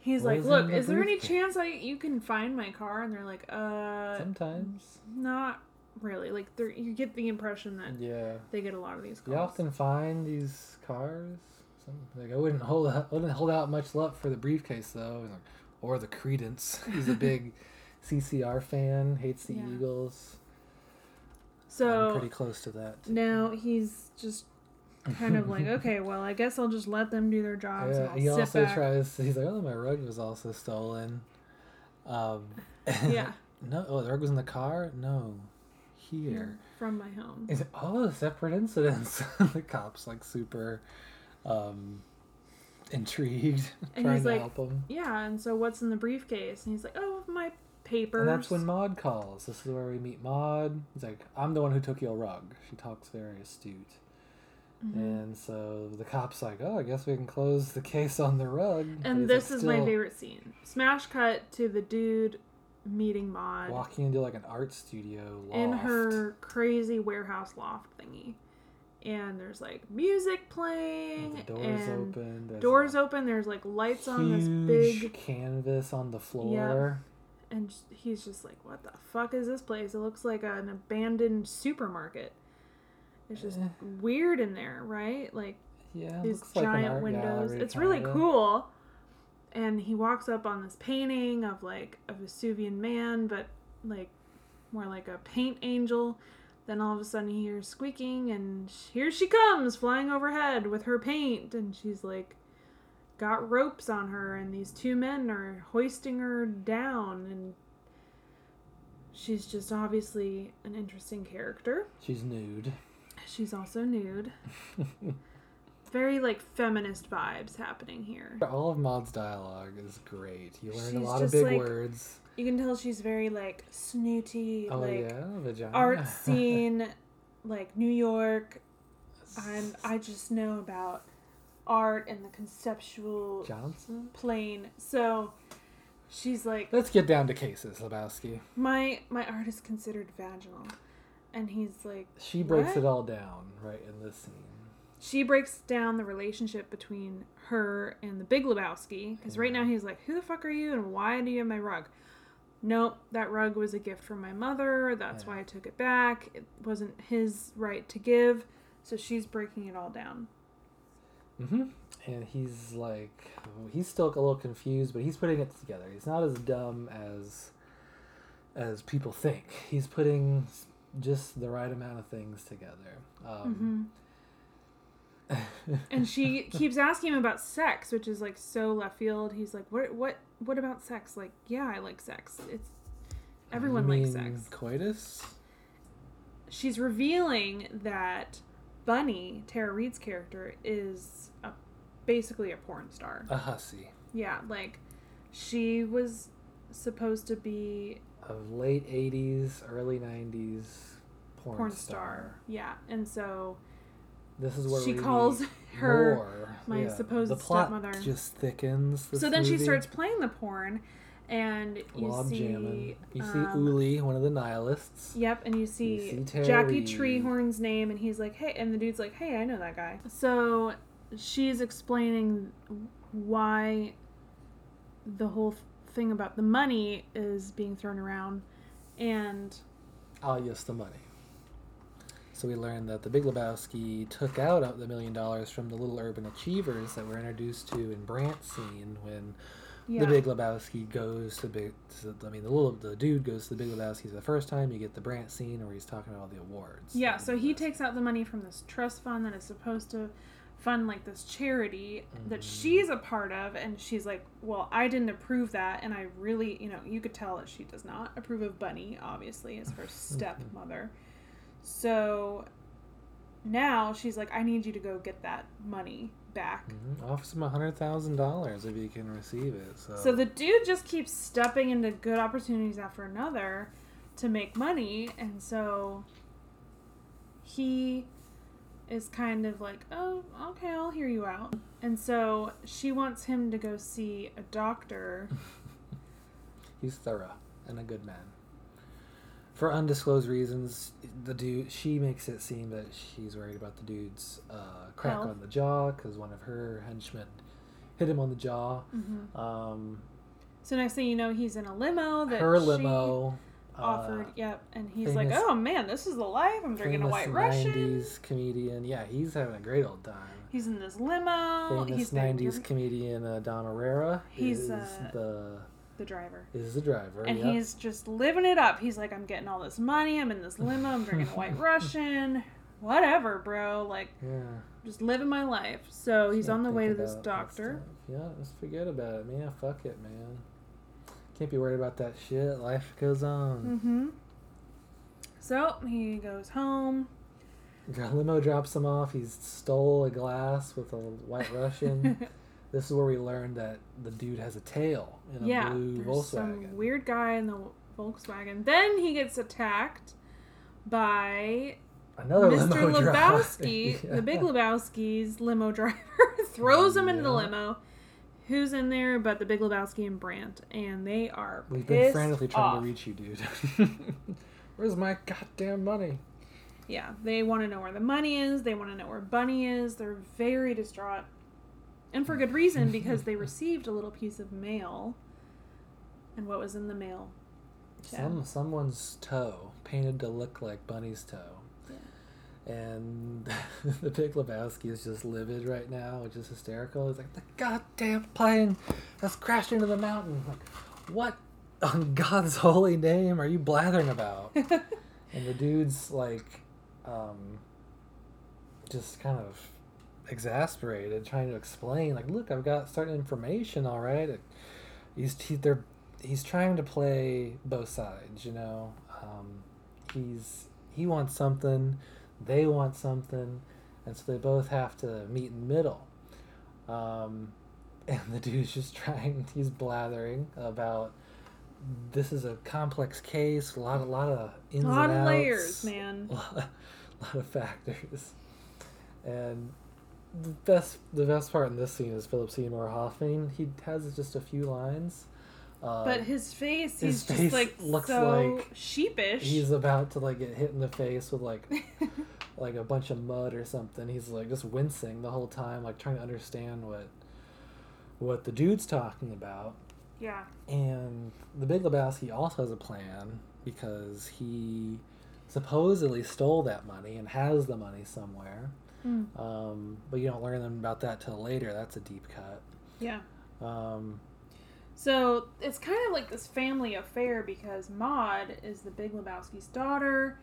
he's What like, is "Look, the is there any briefcase?" chance I you can find my car?" And they're like, "Uh, Sometimes, not really." Like you get the impression that yeah. they get a lot of these calls. You often find these cars. Some, like I wouldn't hold out, wouldn't hold out much love for the briefcase though, or the Creedence. He's a big CCR fan, hates the Yeah. Eagles. I'm so pretty close to that. now he's just kind of like, "Okay, well, I guess I'll just let them do their jobs." Yeah, he also back. tries. He's like, "Oh, my rug was also stolen." Um, Yeah. no, oh, the rug was in the car. No, here. from my home. Is it oh separate incidents? the cops like super um, intrigued, And trying he's to like, help him. Yeah, and so what's in the briefcase? And he's like, "Oh, my papers." And that's when Maud calls. This is where we meet Maud. He's like, "I'm the one who took your rug." She talks very astute. Mm-hmm. And so the cop's like, "Oh, I guess we can close the case on the rug." And this like, is my favorite scene. Smash cut to the dude meeting Maud Walking into like an art studio loft. in her crazy warehouse loft thingy. And there's like music playing The doors and open. There's doors a open. There's like lights on this big canvas on the floor. And he's just like, "What the fuck is this place? It looks like an abandoned supermarket." It's just Eh. weird in there, right? Like Yeah, these like giant art windows. it's really kinda. cool. And he walks up on this painting of like a Vitruvian man, but like more like a paint angel. Then all of a sudden he hears squeaking, and here she comes flying overhead with her paint, and she's like got ropes on her, and these two men are hoisting her down, and she's just obviously an interesting character. She's nude. She's also nude. Very like feminist vibes happening here. All of Maud's dialogue is great. You learn a lot of big like, words. You can tell she's very like snooty, Oh like yeah, vagina. art scene, like New York. And I just know about art and the conceptual Johnson. plane. So she's like, Let's get down to cases, Lebowski. my my art is considered vaginal, and he's like, She breaks What? it all down right in this scene. she breaks down the relationship between her and the Big Lebowski because right now mm-hmm. he's like, "Who the fuck are you and why do you have my rug?" Nope, that rug was a gift from my mother. That's Yeah. why I took it back. It wasn't his right to give. So she's breaking it all down. Hmm And he's like, he's still a little confused, but he's putting it together. He's not as dumb as as people think. He's putting just the right amount of things together. Um, And she keeps asking him about sex, which is like so left field. He's like, "What? What? What about sex? Like, yeah, I like sex. It's everyone you likes sex." Coitus. she's revealing that Bunny, Tara Reid's character, is a, basically a porn star. A hussy. Yeah, like she was supposed to be A late '80s, early '90s porn, porn star. star. Yeah, and so This is where she calls her more. my supposed the plot stepmother. just thickens. so then she starts playing the porn, and you Log see jamming. You see um, Uli, one of the nihilists. Yep, and you see, see Terry. Jackie Treehorn's name, and he's like, "Hey," and the dude's like, "Hey, I know that guy." So she's explaining why the whole thing about the money is being thrown around, and Oh, yes, the money. So we learned that the Big Lebowski took out the million dollars from the little urban achievers that we're introduced to in Brandt's scene when yeah, the Big Lebowski goes to Big. To, I mean, the little the dude goes to the Big Lebowski for the first time. You get the Brandt scene where he's talking about all the awards. yeah. So he takes out the money from this trust fund that is supposed to fund like this charity that Mhm. she's a part of, and she's like, "Well, I didn't approve that, and I really, you know, you could tell that she does not approve of Bunny, obviously, as her stepmother." So now she's like, I need you to go get that money back. Mhm. Offers him a hundred thousand dollars if he can receive it. So, So the dude just keeps stepping into good opportunities after another to make money, and so he is kind of like, oh, okay, I'll hear you out. And so she wants him to go see a doctor. he's thorough and a good man. For undisclosed reasons, the dude she makes it seem that she's worried about the dude's uh, crack Health. on the jaw because one of her henchmen hit him on the jaw. hmm Um, So next thing you know, he's in a limo that her limo. uh, offered. yep, and he's like, "Oh man, this is the life. I'm drinking a famous White Russian." 90s comedian. Yeah, he's having a great old time. He's in this limo. Famous he's the, 90s comedian uh, Dom Irrera He's, is uh, the the driver. is the driver. And yep. he's just living it up. He's like, I'm getting all this money. I'm in this limo. I'm drinking a White Russian. Whatever, bro. Like, yeah. just living my life. So he's Can't on the way to this doctor. Yeah, let's forget about it, man. Fuck it, man. Can't be worried about that shit. Life goes on. Mm-hmm. So he goes home. The limo drops him off. He's stole a glass with a white Russian. this is where we learned that the dude has a tail in a yeah, blue there's Volkswagen. some weird guy in the Volkswagen. Then he gets attacked by Another Mr. Lebowski, Yeah. the Big Lebowski's limo driver, throws him into the limo. Who's in there but the Big Lebowski and Brandt, and they are We've been frantically trying off. to reach you, dude. Where's my goddamn money? Yeah, they want to know where the money is. They want to know where Bunny is. They're very distraught, and for good reason because they received a little piece of mail. And what was in the mail? Chad? Some someone's toe painted to look like Bunny's toe. Yeah. And the Big Lebowski is just livid right now, which is hysterical. He's like, the goddamn plane has crashed into the mountain. Like, what on God's holy name are you blathering about? and the dude's like, um, just kind of exasperated, trying to explain, like, look, I've got certain information, all right. He's he, they're he's trying to play both sides, you know. Um, he's he wants something, they want something, and so they both have to meet in the middle. Um, and the dude's just trying. He's blathering about this is a complex case, a lot, a lot of ins a lot and of outs, layers, man. a lot, a lot of factors, and the best the best part in this scene is Philip Seymour Hoffman. He has just a few lines. Uh, But his face, his he's just face like looks so like sheepish. he's about to like get hit in the face with like like a bunch of mud or something. He's like just wincing the whole time, like trying to understand what what the dude's talking about. yeah. And the Big Lebowski also has a plan because he supposedly stole that money and has the money somewhere. Mm. Um, but you don't learn them about that till later. That's a deep cut. Yeah. Um, So it's kind of like this family affair because Maud is the Big Lebowski's daughter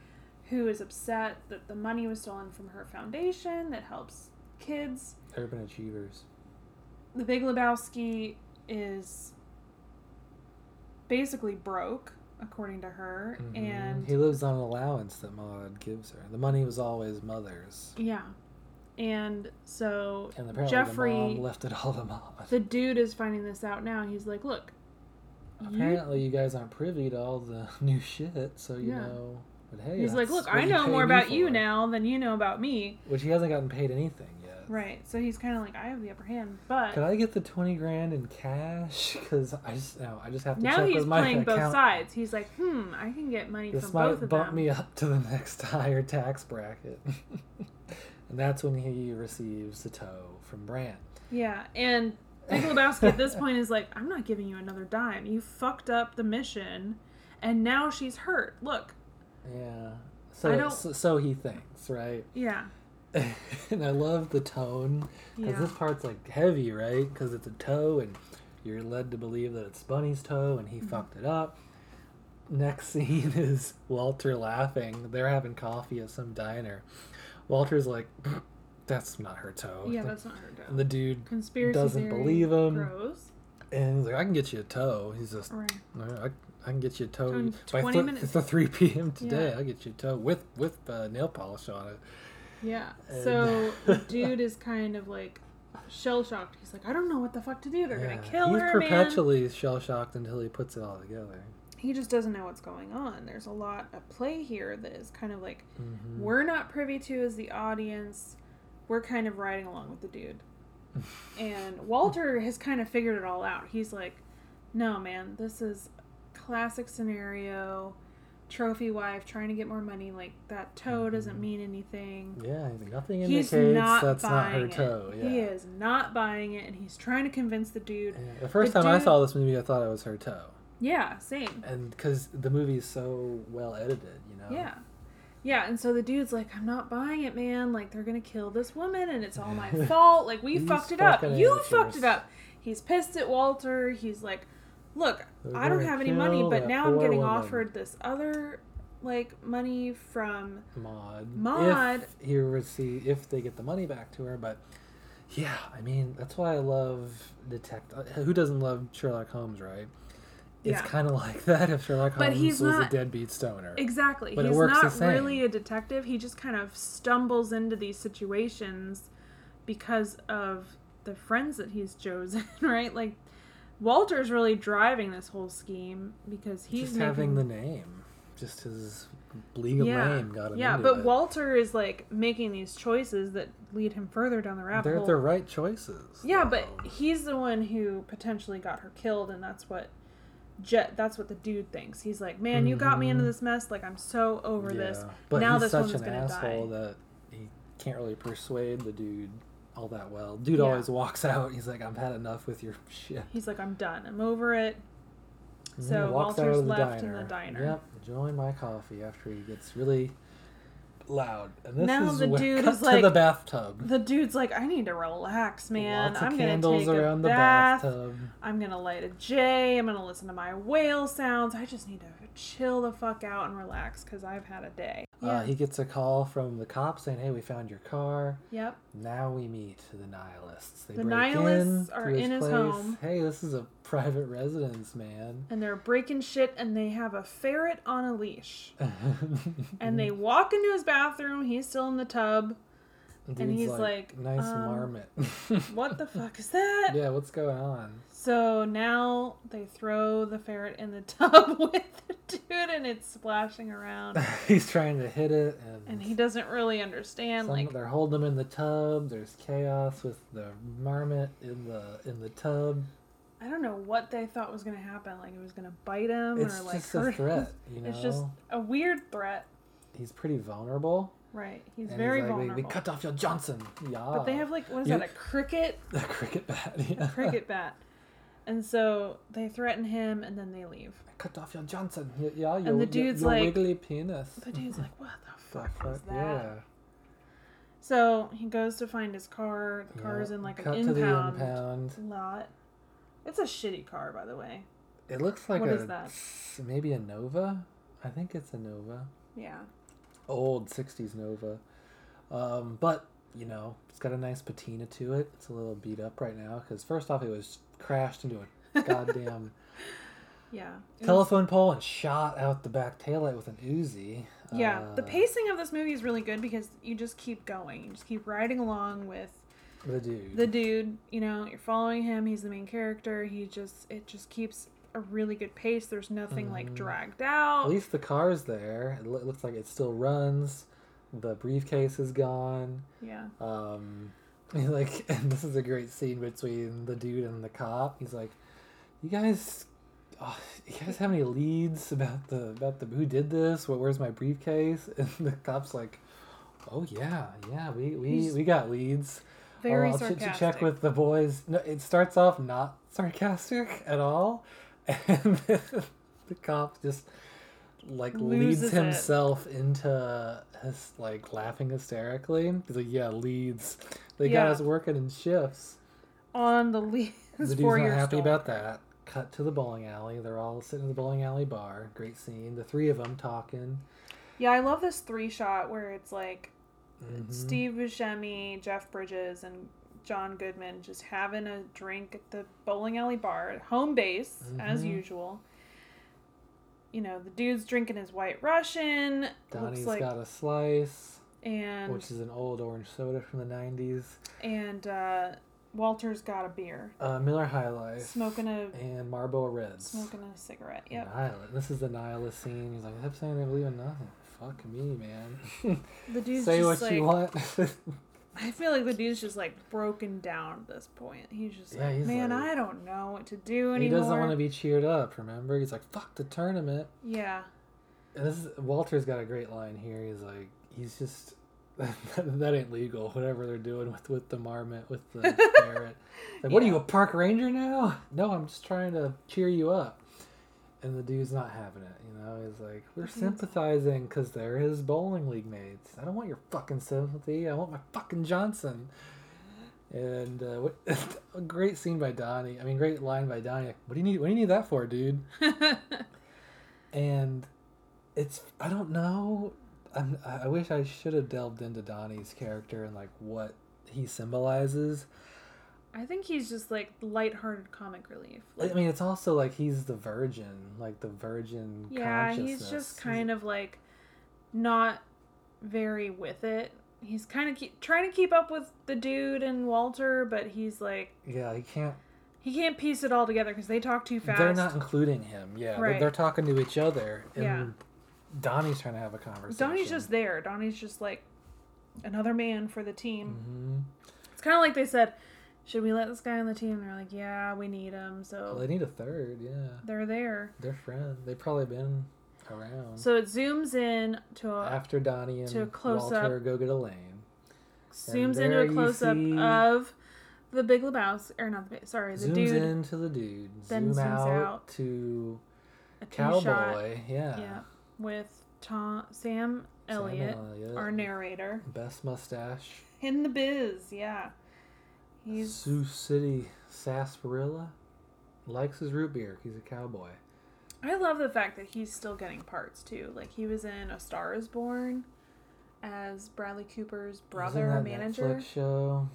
who is upset that the money was stolen from her foundation that helps kids. Urban Achievers. The Big Lebowski is basically broke, according to her. Mhm. And he lives on an allowance that Maud gives her. The money was always mother's. yeah. And so And apparently Jeffrey, the mom left it all to Maud. the dude is finding this out now. He's like, look, apparently you guys aren't privy to all the new shit, so you Yeah. know. But hey, He's like, look, I know more about you now than you know about me. Which he hasn't gotten paid anything yet. Right. So he's kind of like, I have the upper hand. But Could I get the twenty grand in cash? Because I just no, I just have to now check he's with my playing both account. sides. He's like, hmm, I can get money This from might both of bump me up to the next higher tax bracket. And that's when he receives the toe from Brandt. Yeah, and Big Lebowski at this point is like, I'm not giving you another dime. You fucked up the mission, and now she's hurt. Look, Yeah. So, so so he thinks, right? yeah, and I love the tone because Yeah. this part's like heavy, right? Because it's a toe, and you're led to believe that it's Bunny's toe, and he Mm-hmm. fucked it up. Next scene is Walter laughing. They're having coffee at some diner. Walter's like, "That's not her toe." yeah, that's not her and the dude Conspiracy doesn't theory believe him. grows. and he's like, "I can get you a toe." He's just, Right. I, I can get you a toe In by 20 th- minutes. It's a three p.m. today. Yeah. I'll get you a toe with with uh, nail polish on it. Yeah. And- So the dude is kind of like shell shocked. He's like, I don't know what the fuck to do. They're Yeah, gonna kill He's her, man. perpetually shell shocked until he puts it all together. He just doesn't know what's going on. There's a lot at play here that is kind of like Mhm. we're not privy to as the audience. We're kind of riding along with the dude. and Walter has kind of figured it all out. He's like, "No, man, this is classic scenario. Trophy wife trying to get more money. Like that toe doesn't mean anything. Yeah, he's nothing He's indicates not that's not her it. toe. Yeah. He is not buying it, and he's trying to convince the dude. Yeah. The first The time I saw this movie, I thought it was her toe, Yeah, same. and because the movie is so well edited, you know. Yeah. Yeah, and so the dude's like, I'm not buying it, man. Like, they're gonna kill this woman, and it's all my fault. Like, we fucked it up. You amateurs. fucked it up. He's pissed at Walter. He's like, Look, They're I don't have any money, but now I'm getting woman." offered this other, like, money from. Maud. Maud. If he receive, if they get the money back to her, but yeah, I mean that's why I love detect. Uh, who doesn't love Sherlock Holmes, right? It's Yeah. kind of like that if Sherlock But Holmes he's was not- a deadbeat stoner. Exactly. But it He's not really a detective. He just kind of stumbles into these situations because of the friends that he's chosen, right? Like, Walter's really driving this whole scheme because he's just making having the name, just his legal yeah, name got him yeah. But it. Walter is like making these choices that lead him further down the rabbit They're hole. the right choices. yeah, but he's the one who potentially got her killed, and that's what Jet. That's what the dude thinks. He's like, man, you got me into Mhm. this mess. Like I'm so over this. But now he's this such woman's an gonna asshole die. that he can't really persuade the dude all that well. Dude Yeah. always walks out. He's like, "I've had enough with your shit." He's like, I'm done. I'm over it. So Walter's out of the left in diner. the diner. Yep, enjoying my coffee after he gets really loud. And this Now is the dude is to like- the bathtub. The dude's like, I need to relax, man. I'm gonna take a bath. bathtub. I'm gonna light a J. I'm gonna listen to my whale sounds. I just need to chill the fuck out and relax because I've had a day. Yeah. Uh, he gets a call from the cops saying, "Hey, we found your car." yep. Now we meet the nihilists. They The break nihilists in are his in his place. home. Hey, this is a private residence, man. And they're breaking shit, and they have a ferret on a leash. And they walk into his bathroom. He's still in the tub. Dude's he's like, "Nice um, marmot." What the fuck is that? yeah, what's going on? So now they throw the ferret in the tub with the dude, and it's splashing around. He's trying to hit it, and, And he doesn't really understand. some- Like, they're holding him in the tub. There's chaos with the marmot in the in the tub. I don't know what they thought was gonna happen. Like it was gonna bite him It's or like just hurt a threat, you know. It's just a weird threat. He's pretty vulnerable. Right. He's and very he's like, vulnerable. We, we cut off your Johnson. Yeah. but they have like what is You- that? A cricket the cricket bat. Yeah. cricket bat. And so they threaten him, and then they leave. Cut off your Johnson. Yeah, your, the your- dude's your like- wiggly penis. The dude's like, "What the The fuck is that?" Yeah. So he goes to find his car. The Yeah. car's in like Cut an to the impound, impound. lot. It's a shitty car, by the way. It looks like What a is that? maybe a Nova. I think it's a Nova. Yeah. Old '60s Nova. Um, but you know, it's got a nice patina to it. It's a little beat up right now because first off, it was crashed into a goddamn Yeah. It was- telephone pole and shot out the back taillight with an Uzi. Yeah, the Uh, pacing of this movie is really good because you just keep going. You just keep riding along with The dude. the dude. You know, you're following him. He's the main character. He just it just keeps a really good pace. There's nothing like Mhm. dragged out. At least the car's there. It loo- looks like it still runs. The briefcase is gone. yeah. Um, like, and this is a great scene between the dude and the cop. He's like, "You guys, oh, you guys have any leads about the about the who did this? What? Where's my briefcase?" And the cop's like, "Oh yeah, yeah, we we, He's we got leads. Very Oh, ch- ch- check with the boys." No, it starts off not sarcastic at all, and the cop just like leads Loses it. himself into his like laughing hysterically. He's like, "Yeah, leads. They got us working in shifts." On the leads The dude's not happy about that. Cut to the bowling alley. They're all sitting in the bowling alley bar. Great scene. The three of them talking. Yeah, I love this three shot where it's like Mhm. Steve Buscemi, Jeff Bridges, and John Goodman just having a drink at the bowling alley bar home base as Mhm. usual. You know, the dude's drinking his white Russian. Donnie's like got a slice, and which is an old orange soda from the '90s. and uh, Walter's got a beer, Uh, Miller High Life. smoking a and Marlboro Reds. smoking a cigarette. Yep. Nihilist. This is the nihilist scene. He's like, I kept saying they believe in nothing. Fuck me, man. The dude's Say just what like you want. I feel like the dude's just like broken down at this point. He's just Yeah, like, he's man, like- I don't know what to do anymore. he doesn't want to be cheered up. Remember, he's like, "Fuck the tournament." Yeah. And this is, Walter's got a great line here. He's like, he's just that ain't legal. Whatever they're doing with with the marmot with the parrot. Like, what are you a park ranger now? No, I'm just trying to cheer you up. And the dude's not having it. You know, he's like, we're sympathizing because they're his bowling league mates. I don't want your fucking sympathy. I want my fucking Johnson. And uh, what, a great scene by Donnie. I mean, great line by Donnie. Like, what do you need? What do you need that for, dude? and it's I don't know. I'm, I wish I should have delved into Donnie's character and like what he symbolizes. I think he's just like lighthearted comic relief. I mean, it's also like he's the virgin, like the virgin. yeah, he's just kind of like not very with it. He's kind of keep, trying to keep up with the dude and Walter, but he's like Yeah, he can't. he can't piece it all together because they talk too fast. They're not including him. Yeah, they're, Right. they're talking to each other, and Yeah. Donnie's trying to have a conversation. Donnie's just there. Donnie's just like another man for the team. hmm It's kind of like they said, should we let this guy on the team? And they're like, yeah, we need him. So Well, they need a third. Yeah, they're there. they're friends. They've probably been around So it zooms in to a after Donnie and to a close Walter go get Elaine. zooms into a close up of the Big Lebowski, or not the sorry, the zooms dude, into the dude. then zoom zooms out, out. to a cowboy. Yeah. yeah, with Tom Sam Sam Elliott, Elliott. our narrator Best mustache. in the biz. Yeah, he's Sioux City sarsaparilla. Likes his root beer. He's a cowboy. I love the fact that he's still getting parts too. Like he was in A Star Is Born as Bradley Cooper's He's in brother that manager. Netflix show,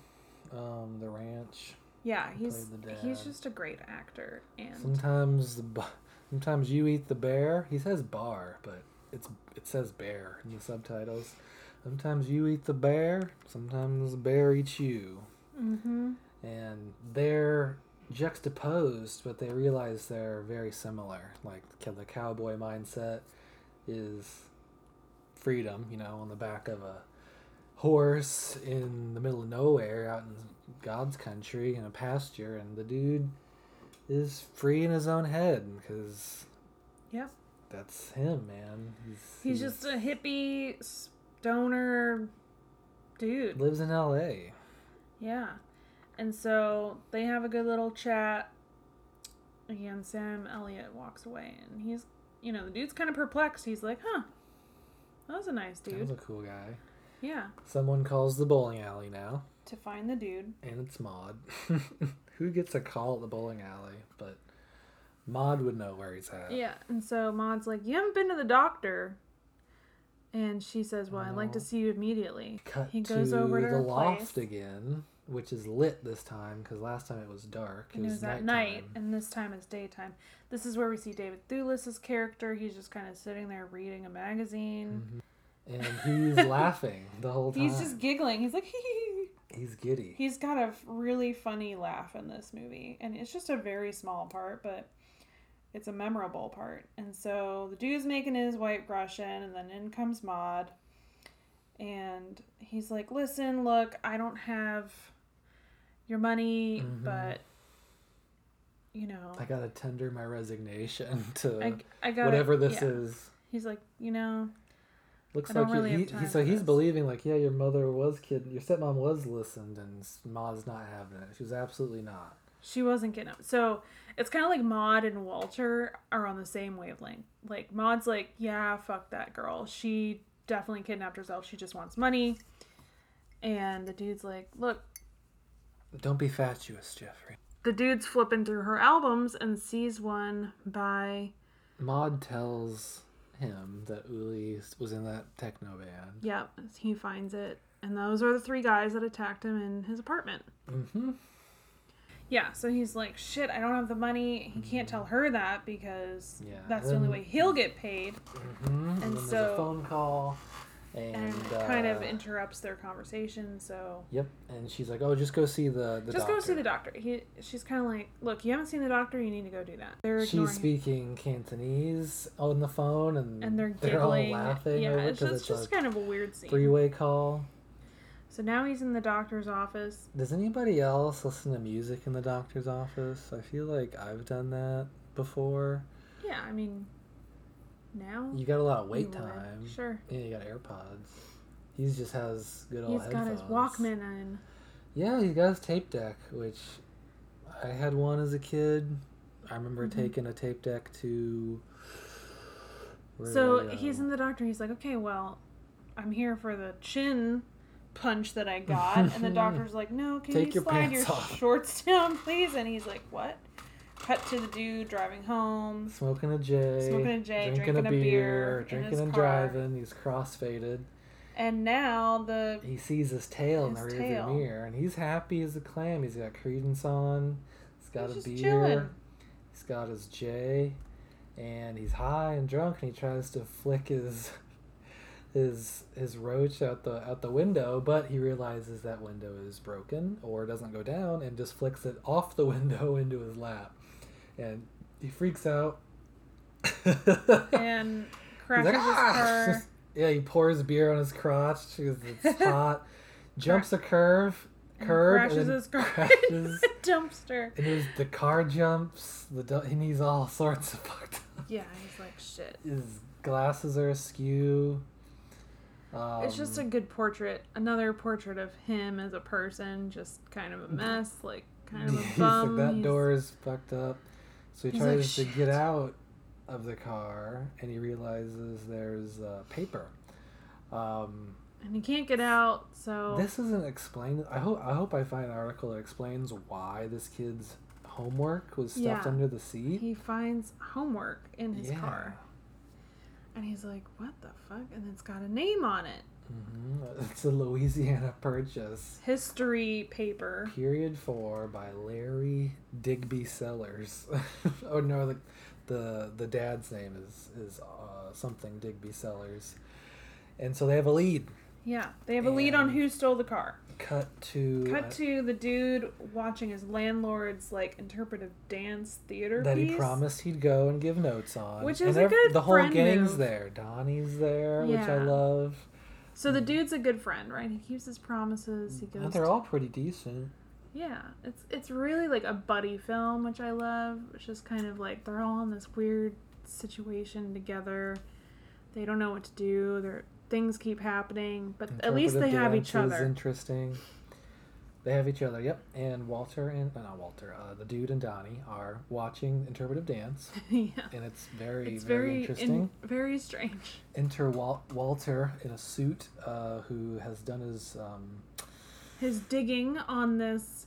um, The Ranch. Yeah, he's he's just a great actor and Sometimes the sometimes you eat the bear. He says bar, but it's it says bear in the subtitles. Sometimes you eat the bear. Sometimes the bear eats you. Mm-hmm. and they're juxtaposed, but they realize they're very similar. Like the the cowboy mindset is freedom, you know, on the back of a horse in the middle of nowhere, out in God's country in a pasture, and the dude is free in his own head because Yep. that's him, man. He's, He's just a hippie stoner dude. lives in L.A. Yeah. And so they have a good little chat. Again, Sam Elliott walks away and he's, you know, the dude's kind of perplexed. He's like, huh, that was a nice dude. That was a cool guy. Yeah. Someone calls the bowling alley now. To find the dude. and it's Maud. Who gets a call at the bowling alley? But Maud would know where he's at. Yeah. And so Maud's like, you haven't been to the doctor. And she says, well, I'd like to see you immediately. Cut He goes to over to the loft place. again, which is lit this time because last time it was dark. And it was at night, and this time it's daytime. This is where we see David Thewlis's character. He's just kind of sitting there reading a magazine. Mm-hmm. and he's laughing the whole time. He's just giggling. He's like, he's giddy. he's got a really funny laugh in this movie, and it's just a very small part, but it's a memorable part. And so the dude's making his white Russian, and then in comes Maud. And he's like, Listen, look, I don't have your money, Mhm. but, you know, I gotta tender my resignation to I, I got whatever this yeah. is. He's like, You know, Looks like really he, he, so he's this. believing like, yeah, your mother was kid, your stepmom was listened, and Ma's not having it. She was absolutely not. she wasn't getting up So it's kind of like Maud and Walter are on the same wavelength. Like, Maud's like, Yeah, fuck that girl. She definitely kidnapped herself. She just wants money. And the dude's like, Look, Don't be fatuous, Jeffrey. the dude's flipping through her albums and sees one by Maud tells him that Uli was in that techno band. yep he finds it and those are the three guys that attacked him in his apartment Mm-hmm. Yeah so he's like shit i don't have the money he can't tell her that because Yeah, that's the only way he'll get paid Mm-hmm. And, And so- a phone call, and, and kind of uh, interrupts their conversation so Yep, and she's like, "Oh, just go see the the just doctor." go see the doctor he she's kind of like look you haven't seen the doctor you need to go do that they're She's ignoring him. speaking Cantonese on the phone, and and they're all giggling laughing yeah over it it's it's just kind of a weird scene three-way call. So now he's in the doctor's office Does anybody else listen to music in the doctor's office? I feel like I've done that before. Yeah, I mean, now You got a lot of wait would. time. Sure. Yeah, you got AirPods. He just has good old He's got his. Walkman in. Yeah, he got his tape deck, which I had one as a kid. I remember Mhm. taking a tape deck to. So he's in the doctor. He's like, okay, well, I'm here for the chin punch that I got. and the doctor's like, no, can Take you your slide your pants off." shorts down, please? And he's like, what? Cut to the dude driving home. smoking a J, Smoking a J, drinking, a beer, beer in drinking his and car. driving. He's crossfaded. And now the. He sees his tail in the rearview tail. mirror, and he's happy as a clam. He's got Creedence on. He's got He's a just beer. chilling. He's got his J, and he's high and drunk, and he tries to flick his his his roach out the out the window, but he realizes that window is broken or doesn't go down, and just flicks it off the window into his lap, and he freaks out. And crashes like, his "Ah!" car. yeah, he pours beer on his crotch because it's hot. Jumps a curve, And curb, crashes and his car crashes. a dumpster. and his, the car jumps. The du- and he's all sorts of fucked up. Yeah, he's like, shit. His glasses are askew. Um, It's just a good portrait, another portrait of him as a person, just kind of a mess, like kind of a he's bum. like, that He's- door is fucked up. So he He's like, tries to get out of the car, and he realizes there's uh, paper. Um, and he can't get out, so This isn't explained. I hope I hope I find an article that explains why this kid's homework was stuffed Yeah. under the seat. he finds homework in his Yeah. car, and he's like, "What the fuck?" And it's got a name on it, hmm It's a Louisiana purchase. history paper. Period four by Larry Digby Sellers. oh no, the, the the dad's name is is uh, something Digby Sellers. And so they have a lead. Yeah, they have a lead on who stole the car. Cut to Cut to the dude watching his landlord's like interpretive dance theater that he promised he'd go and give notes on. Which And is a good The whole friend gang's move. there. Donnie's there, which I Yeah. love. So the mm. dude's a good friend, right? He keeps his promises. He And goes. they're to- all pretty decent. Yeah, it's it's really like a buddy film, which I love. It's just kind of like they're all in this weird situation together. They don't know what to do. Their things keep happening, but at least they have each other. interesting. They have each other. Yep. And Walter and uh, not Walter, uh, the dude and Donnie are watching interpretive dance, yeah, and it's very it's very, very interesting. in- very strange. Enter Wal- Walter in a suit, uh, who has done his. Um, His digging on this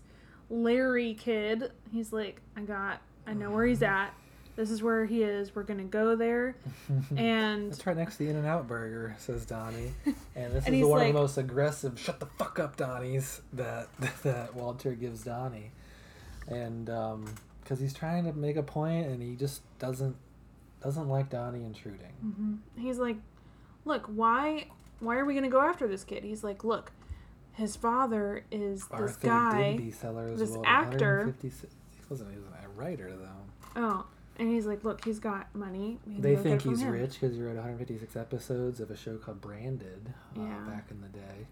Larry kid. He's like, I got, I know where he's at. This is where he is. We're gonna go there, and That's right next to the In and Out Burger, says Donnie. And this And is one of the most aggressive "shut the fuck up, Donnie's" that that Walter gives Donnie, and because he's trying to make a point and he just doesn't doesn't like Donnie intruding. Mhm. He's like, "Look, why why are we going to go after this kid?" He's like, "Look, his father is this Arthur guy. Sellers this actor- He wasn't. He was a writer though. Oh, And he's like, look, he's got money. They think he's him." rich because he wrote 156 episodes of a show called Branded uh, Yeah. back in the day.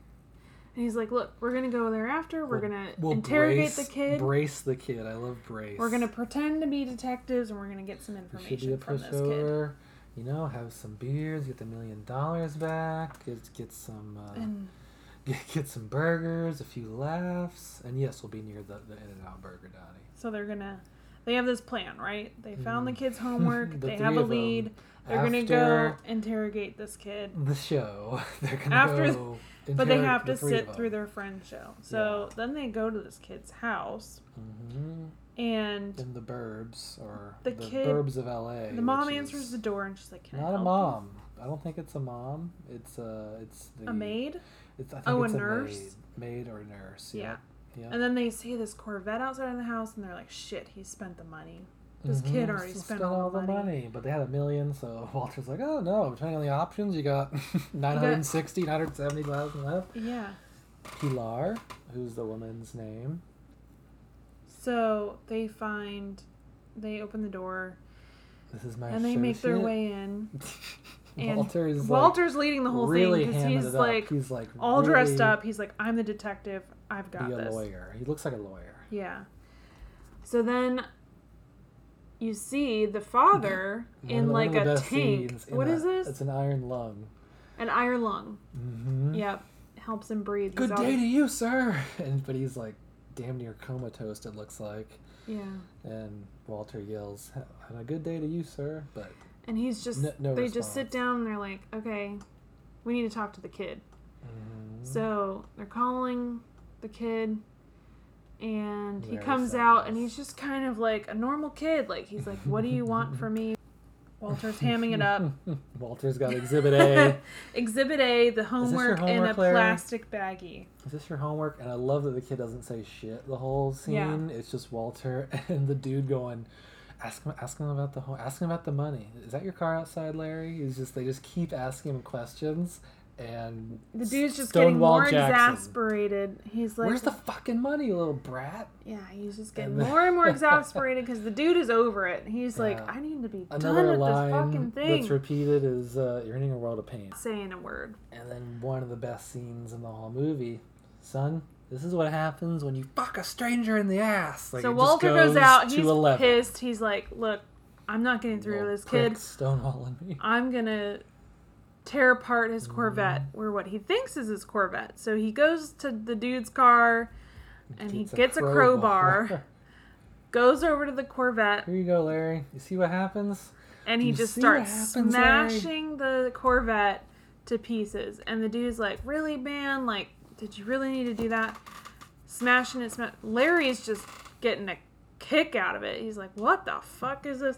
And he's like, look, we're gonna go there after. We're We'll- gonna we'll interrogate brace, the kid. Brace the kid. I love brace. We're gonna pretend to be detectives, and we're gonna get some should be information a from this kid. You know, have some beers, get the million dollars back, get, get some uh, And get, get some burgers, a few laughs, and yes, we'll be near the, the In and Out Burger, Donnie. so they're gonna, they have this plan, right? They found the Mm. kid's homework. The they have a lead. They're gonna go interrogate this kid. the show. They're gonna After- go. But they have the to sit through their friend's show. So then they go to this kid's house, Mhm. and in the burbs or The the, kid- burbs of LA. the mom answers the door, and she's like, "Can I Not a mom. I don't think it's a mom. It's uh, it's the? A maid. It's, I think Oh, a it's a nurse? maid, maid or nurse. Yeah. Yeah. Yeah. And then they see this Corvette outside of the house, and they're like, "Shit, he spent the money." This Mhm, kid already s- spent all the money. but they had a million, so Walter's like, oh no, depending on the options, you got 960, 970,000 left. Yeah. Pilar, who's the woman's name. So they find, they open the door, This is my and they make their associate. way in. And Walter's like, Walter's leading the whole really thing because he's like he's like all dressed up. He's like, "I'm the detective. I've got Be a this." lawyer. He looks like a lawyer. Yeah. So then you see the father in like one of the a tank. What that- is this? It's an iron lung. An iron lung. Mm-hmm. Yep. Helps him breathe. Good He's day to you, sir. And but he's like damn near comatose. It looks like. Yeah. And Walter yells, "Have a good day to you, sir." But And he's just No- no they just sit down and they're like, "Okay, we need to talk to the kid." mhm. So they're calling the kid, and he Very comes out, and he's just kind of like a normal kid. Like he's like, "What do you want from me?" Walter's hamming it up. Walter's got Exhibit A. Exhibit A, the homework, in a homework, Larry? plastic baggie. Is this your homework? And I love that the kid doesn't say shit the whole scene. Yeah. It's just Walter and the dude going, ask him, ask him about the home, ask him about the money. Is that your car outside, Larry? He's just they just keep asking him questions, and The dude's just getting Stonewall more Jackson. exasperated. He's like, Where's the fucking money, little brat? yeah, he's just getting then- more and more exasperated because the dude is over it. He's like, I need to be done with line this fucking thing. that's repeated is uh, "You're in a world of pain." Saying a word. And then one of the best scenes in the whole movie, son. This is what happens when you fuck a stranger in the ass. Like, so Walter goes, out. to He's 11. pissed. He's like, look, I'm not getting through Little this kid. Stonewalling me. I'm gonna tear apart his Corvette, mm. or what he thinks is his Corvette. So he goes to the dude's car, and he gets a crowbar, goes over to the Corvette, Here you go, Larry. You see what happens? and he You just starts happens, Larry? smashing the Corvette to pieces. And the dude's like, "Really, man? Like, did you really need to do that?" Smashing it. Larry's just getting a kick out of it. He's like, "What the fuck is this?"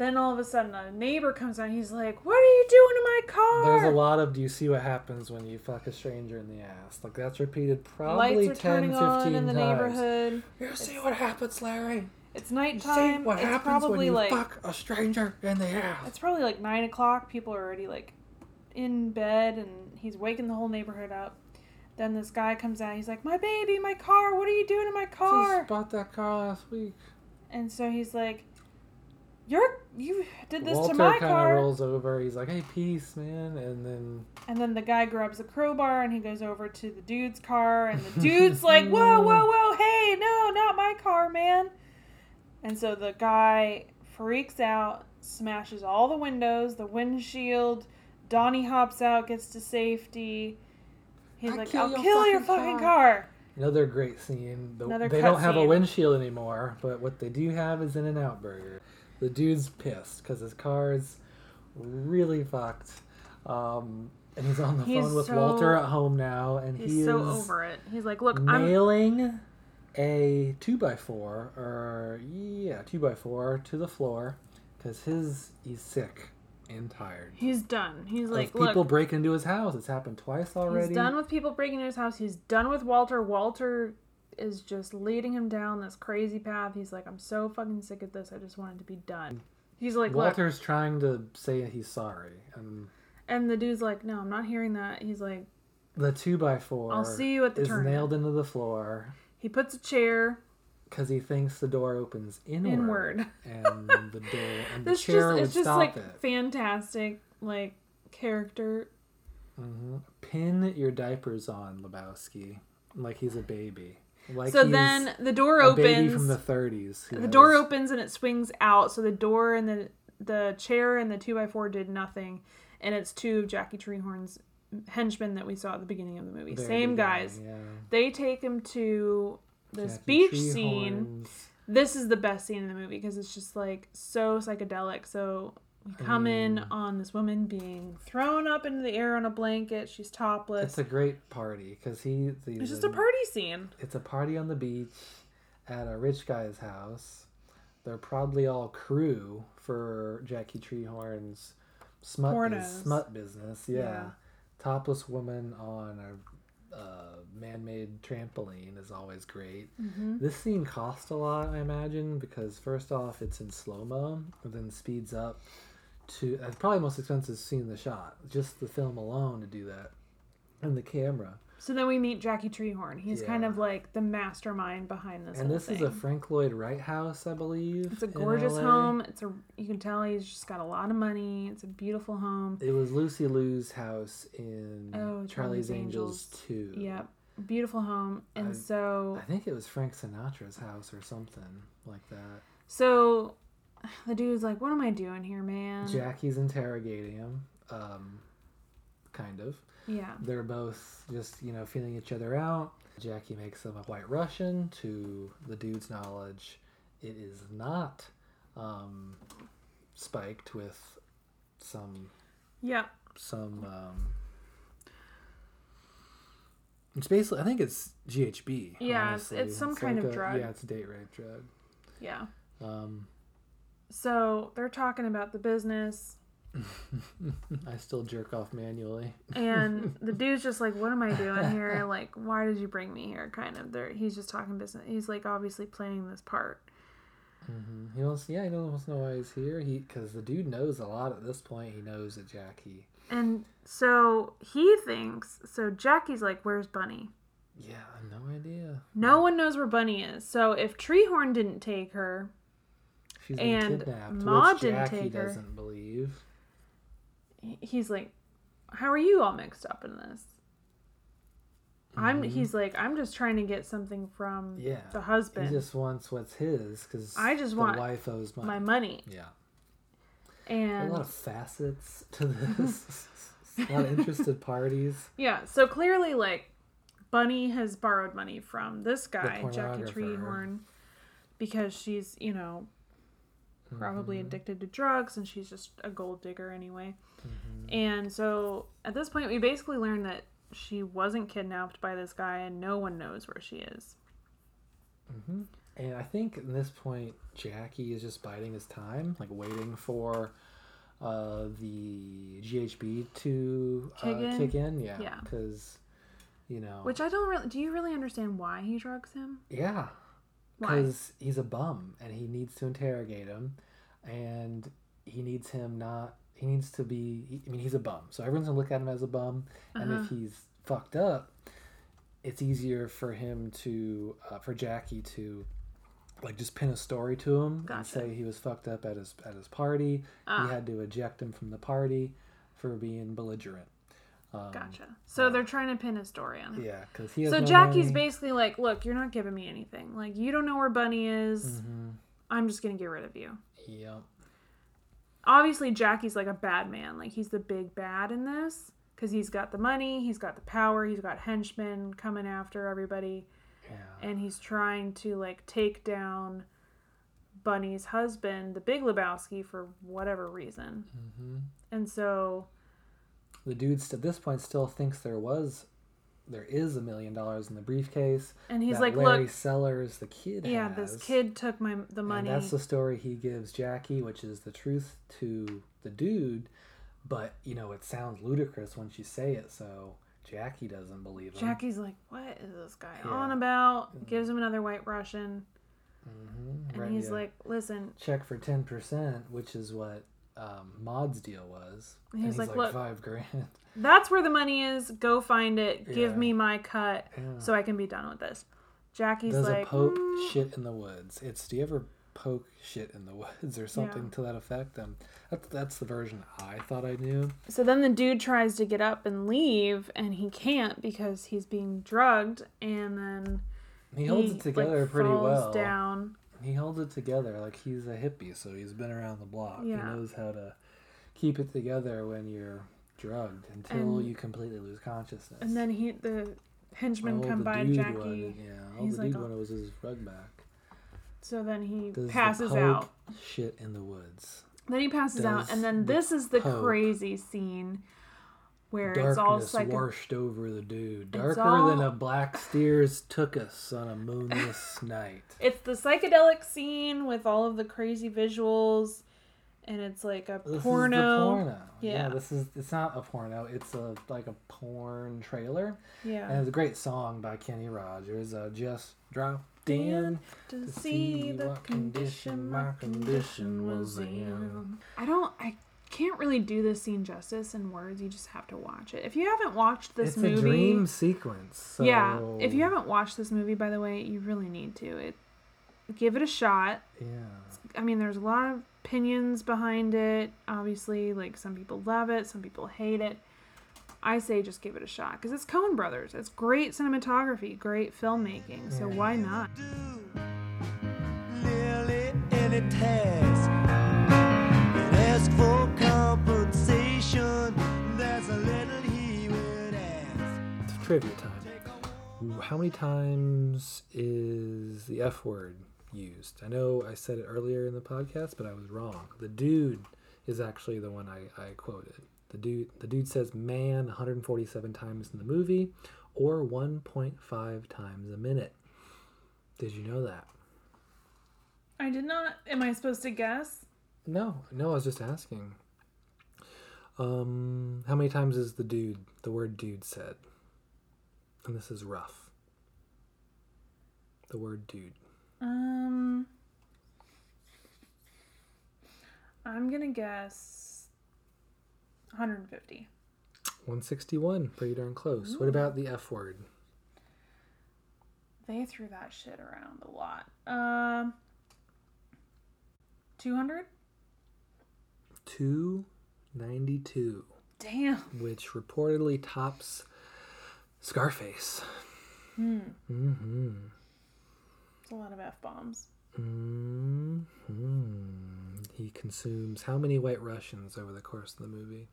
Then all of a sudden, a neighbor comes out. He's like, "What are you doing to my car?" There's a lot of do you see what happens when you fuck a stranger in the ass? Like that's repeated probably Lights are 10, turning 15 on in the times. neighborhood. You see what happens, Larry? It's You nighttime. see what it's happens when you like fuck a stranger in the ass? it's probably like nine o'clock. People are already like in bed, and he's waking the whole neighborhood up. Then this guy comes out. He's like, "My baby, my car. What are you doing to my car?" Just bought that car last week. And so he's like, "You're you did this Walter to my kind of car." rolls over. He's like, "Hey, peace, man," and then And then the guy grabs a crowbar and he goes over to the dude's car, and the dude's like, "Whoa, whoa, whoa! Hey, no, not my car, man!" And so the guy freaks out, smashes all the windows, the windshield. Donnie hops out, gets to safety. He's I like, kill "I'll your kill your fucking fucking car." car." another great scene. The, Another they don't have a windshield anymore, but what they do have is In and Out Burger. The dude's pissed because his car is really fucked. Um, and he's on the He's phone with so- Walter at home now, and He's he so over it. He's like, "Look, I'm nailing a two by four, or yeah, two by four to the floor because his he's sick and tired. he's done. He's like, people look, break into his house. It's happened twice already. He's done with people breaking into his house. He's done with Walter. Walter is just leading him down this crazy path. He's like, I'm so fucking sick of this. I just want it to be done. He's like, look, Walter's trying to say he's sorry, and and the dude's like, no, I'm not hearing that. He's like, the two by 4 I'll see you at the is tournament. nailed into the floor. he puts a chair because he thinks the door opens inward, Inward. and the door and the This chair just it's just like it. fantastic like character. hmm Pin your diapers on, Lebowski, like he's a baby. Like so then the door opens. from the 30s. who the door opens and it swings out. So the door and the the chair and the two by four did nothing, and it's two of Jackie Treehorn's henchmen that we saw at the beginning of the movie. very Same guys. Yeah. They take him to this Jackie beach Treehorns. scene. This is the best scene in the movie because it's just like so psychedelic. So we come in Mm. on this woman being thrown up into the air on a blanket. She's topless. It's a great party because he. It's just a party scene. It's a party on the beach at a rich guy's house. They're probably all crew for Jackie Treehorn's smut bus- smut business. Yeah. Yeah. topless woman on a uh, man-made trampoline is always great. Mm-hmm. This scene cost a lot, I imagine, because first off, it's in slow mo, then speeds up to. It's probably most expensive scene in the shot. Just the film alone to do that, and the camera. So then we meet Jackie Treehorn. He's kind of like the mastermind behind this. and this is a Frank Lloyd Wright house, I believe. It's a gorgeous home. It's a you can tell he's just got a lot of money. It's a beautiful home. It was Lucy Liu's house in Oh, Charlie's, Charlie's Angels, Angels. 2. Yep, beautiful home. And I- so I think it was Frank Sinatra's house or something like that. so the dude's like, "What am I doing here, man?" Jackie's interrogating him, um, kind of. Yeah. They're both just, you know, feeling each other out. Jackie makes him a white Russian. To the dude's knowledge, it is not um, spiked with some Yeah. some. Um, it's basically, I think it's GHB. Yeah, it's- honestly. it's some kind of a- drug. Yeah, it's a date rape drug. Yeah. Um, So they're talking about the business, I still jerk off manually. and the dude's just like, "What am I doing here? Like, why did you bring me here?" Kind of. There, he's just talking business. He's like obviously playing this part. hmm He wants, yeah, he wants to know why he's here. He because the dude knows a lot at this point. He knows that Jackie. And so he thinks. So Jackie's like, "Where's Bunny?" Yeah, I no idea. No one knows where Bunny is. So if Treehorn didn't take her, She's been And kidnapped, Ma which didn't Jackie take her. doesn't believe. he's like, "How are you all mixed up in this?" I'm. He's like, "I'm just trying to get something from Mm-hmm. Yeah, the husband. He just wants what's his because I just the want wife owes money. my money." Yeah, And a lot of facets to this. a lot of interested parties. yeah, so clearly, like, Bunny has borrowed money from this guy, Jackie. Treehorn, because she's, you know, probably Mm-hmm. addicted to drugs and she's just a gold digger anyway. Mm-hmm. And so at this point, we basically learned that she wasn't kidnapped by this guy and no one knows where she is. And I think at this point, Jackie is just biding his time, like waiting for uh, the GHB to uh, Kick in? kick in. Yeah, Yeah. because you know, Which I don't really. Do you really understand why he drugs him? yeah? Because he's a bum and he needs to interrogate him, and he needs him not. He needs to be. I mean, he's a bum, so everyone's gonna look at him as a bum, and Uh-huh. if he's fucked up, it's easier for him to, uh, for Jackie to, like, just pin a story to him and say he was fucked up at his at his party. Ah. He had to eject him from the party for being belligerent. Um, Gotcha. So they're trying to pin a story on him. Yeah, because he So no Jackie's money. basically like, "Look, you're not giving me anything. Like, you don't know where Bunny is. Mhm. I'm just gonna get rid of you." Yep. obviously Jackie's like a bad man. Like he's the big bad in this because he's got the money, he's got the power, he's got henchmen coming after everybody, Yeah. and he's trying to like take down Bunny's husband, the Big Lebowski, for whatever reason. hmm And so The dude at this point still thinks there was, there is a million dollars in the briefcase. and he's like, Larry "Look, Sellers, the kid. yeah, has. this kid took my the And money." that's the story he gives Jackie, which is the truth to the dude. But you know, it sounds ludicrous once you say it, so Jackie doesn't believe him. Jackie's like, "What is this guy Yeah. on about?" Gives him another White Russian, Mhm, and right, he's yeah. like, "Listen, check for ten percent, which is what um, Maud's deal was. And And he's he's like, like, "Look, five grand. That's where the money is. Go find it. Give Yeah. me my cut Yeah. so I can be done with this. Jackie's Does like, a poke "Mm." shit in the woods? It's do you ever poke shit in the woods or something Yeah. to that effect? Um, that's that's the version I thought I knew. So then the dude tries to get up and leave, and he can't because he's being drugged, and then He holds it like, together pretty falls well. Down. He holds it together like he's a hippie, so he's been around the block. Yeah. He knows how to keep it together when you're drugged until And- you completely lose consciousness. And then he, the henchmen Oh, come the by Jackie. wanted- yeah, all he's the like dude wanted was his rug back. So then he Does passes poke out. Shit in the woods. Then he passes out, and then the this is the poke- crazy scene where it's all Darkness washed over the dude. Darker than a black steers took us on a moonless night. it's the psychedelic scene with all of the crazy visuals, and it's like a This porno. porno. Yeah. Yeah. this is it's not a porno. It's a like a porn trailer. Yeah. And it's a great song by Kenny Rogers. Uh, just dropped in to to see the condition my condition was in. I don't. I can't really do this scene justice in words. You just have to watch it. If you haven't watched this it's movie, a dream sequence. So yeah. If you haven't watched this movie, by the way, you really need to. It give it a shot. yeah, I mean, there's a lot of opinions behind it. Obviously, like some people love it, some people hate it. I say just give it a shot because it's Coen Brothers. It's great cinematography, great filmmaking. So why not? Trivia time. How many times is the F word used? I know I said it earlier in the podcast, but I was wrong. The dude is actually the one I, I quoted. The dude the dude says man 147 times in the movie or 1.5 times a minute. Did you know that? I did not. Am I supposed to guess? No, no, I was just asking. Um, how many times is the dude, the word dude said? And this is rough. The word dude. Um, I'm gonna guess 150. 161, pretty darn close. What about the F word? They threw that shit around a lot. Um, 200. 292, Damn. which reportedly tops Scarface. Hmm. Mm-hmm. It's a lot of f bombs. Mm-hmm. He consumes how many white Russians over the course of the movie?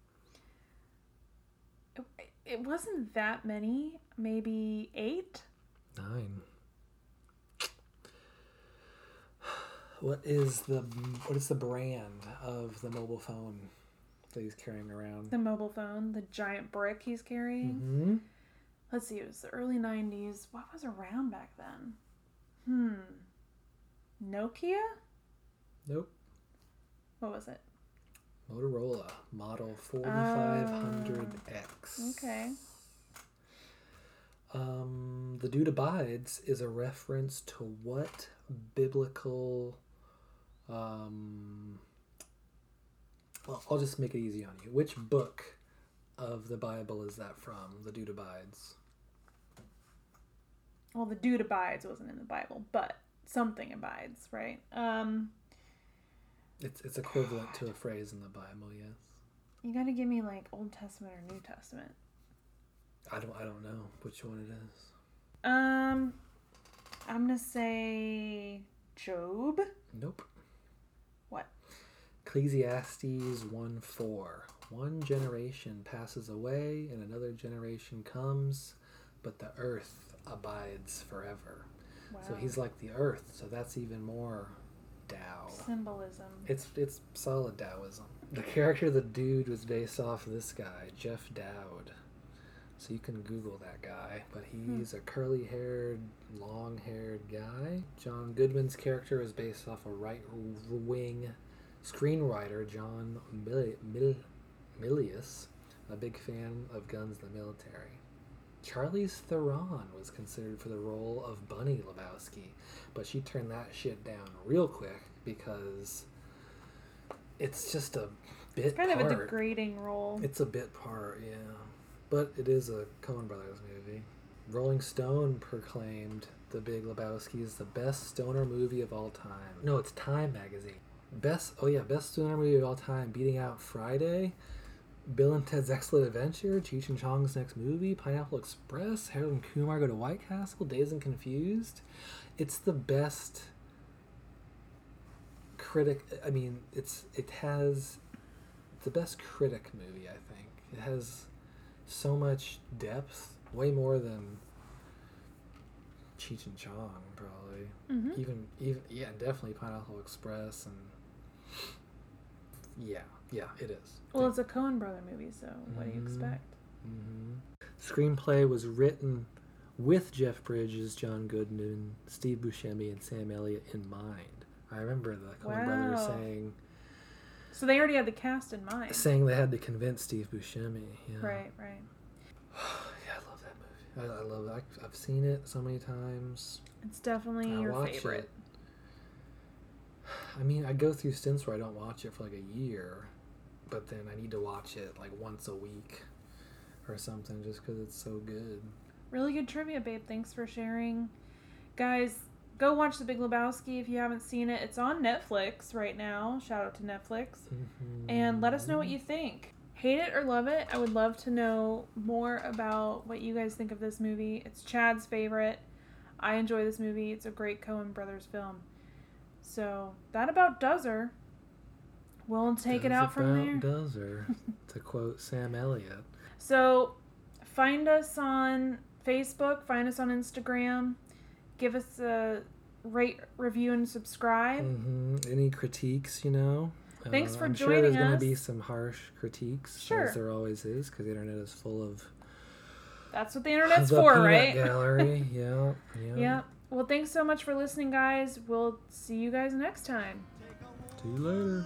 It, it wasn't that many. Maybe eight. Nine. What is the what is the brand of the mobile phone that he's carrying around? The mobile phone, the giant brick he's carrying. hmm Let's see. It was the early 90s. What was around back then? Hmm. Nokia. Nope. What was it? Motorola Model 4500X. Okay. Um, the dude abides is a reference to what biblical? Um, well, I'll just make it easy on you. Which book of the Bible is that from? The dude abides. Well, the dude abides wasn't in the Bible, but something abides, right? Um, It's it's equivalent to a phrase in the Bible. Yes. you got to give me like Old Testament or New Testament. I don't I don't know which one it is. Um, I'm gonna say Job. Nope. What? Ecclesiastes 1 4. One generation passes away and another generation comes, but the earth abides forever. Wow. So he's like the earth, so that's even more Tao. symbolism. It's it's solid Taoism. The character the dude was based off of this guy, Jeff Dowd. So you can Google that guy, but hmm. he's a curly haired, long haired guy. John Goodman's character is based off a right wing screenwriter, John Mil- Mil- Milius, a big fan of guns in the military. Charlize Theron was considered for the role of Bunny Lebowski, but she turned that shit down real quick because it's just a bit It's kind of a degrading role. It's a bit part, yeah. But it is a Coen Brothers movie. Rolling Stone proclaimed The Big Lebowski is the best stoner movie of all time. No, it's Time magazine. Best oh yeah, best stoner movie of all time, beating out Friday, Bill and Ted's Excellent Adventure, Cheech and Chong's next movie, Pineapple Express, Harold and Kumar Go to White Castle, Dazed and Confused. It's the best critic. I mean, it's it has the best critic movie. I think it has so much depth, way more than Cheech and Chong probably. Mhm. Even even yeah, definitely Pineapple Express and yeah, yeah, it is. Well, it's a Coen brother movie, so what do you Mhm. expect? hmm Screenplay was written with Jeff Bridges, John Goodman, Steve Buscemi, and Sam Elliott in mind. I remember the Coen brothers saying So they already had the cast in mind. saying they had to convince Steve Buscemi. Yeah. Right, right. Yeah, I love that movie. I, I love it. I, I've seen it so many times. It's definitely I your favorite. it. I mean, I go through stints where I don't watch it for like a year, but then I need to watch it like once a week or something just because it's so good. Really good trivia, babe. Thanks for sharing. Guys, go watch The Big Lebowski if you haven't seen it. It's on Netflix right now. Shout out to Netflix. Mm-hmm. And let us know what you think. Hate it or love it. I would love to know more about what you guys think of this movie. It's Chad's favorite. I enjoy this movie. It's a great Coen Brothers film. So that about does her. We'll take it out from there. Does her, to quote Sam Elliott. So find us on Facebook, find us on Instagram, give us a rate, review, and subscribe. hmm Any critiques, you know? Thanks Uh, for I'm sure there's joining gonna be some harsh critiques, Sure. as there always is, because the internet is full of That's what the internet's the for, right? gallery. yeah, yeah. Yep. Well, thanks so much for listening, guys. We'll see you guys next time. See you later.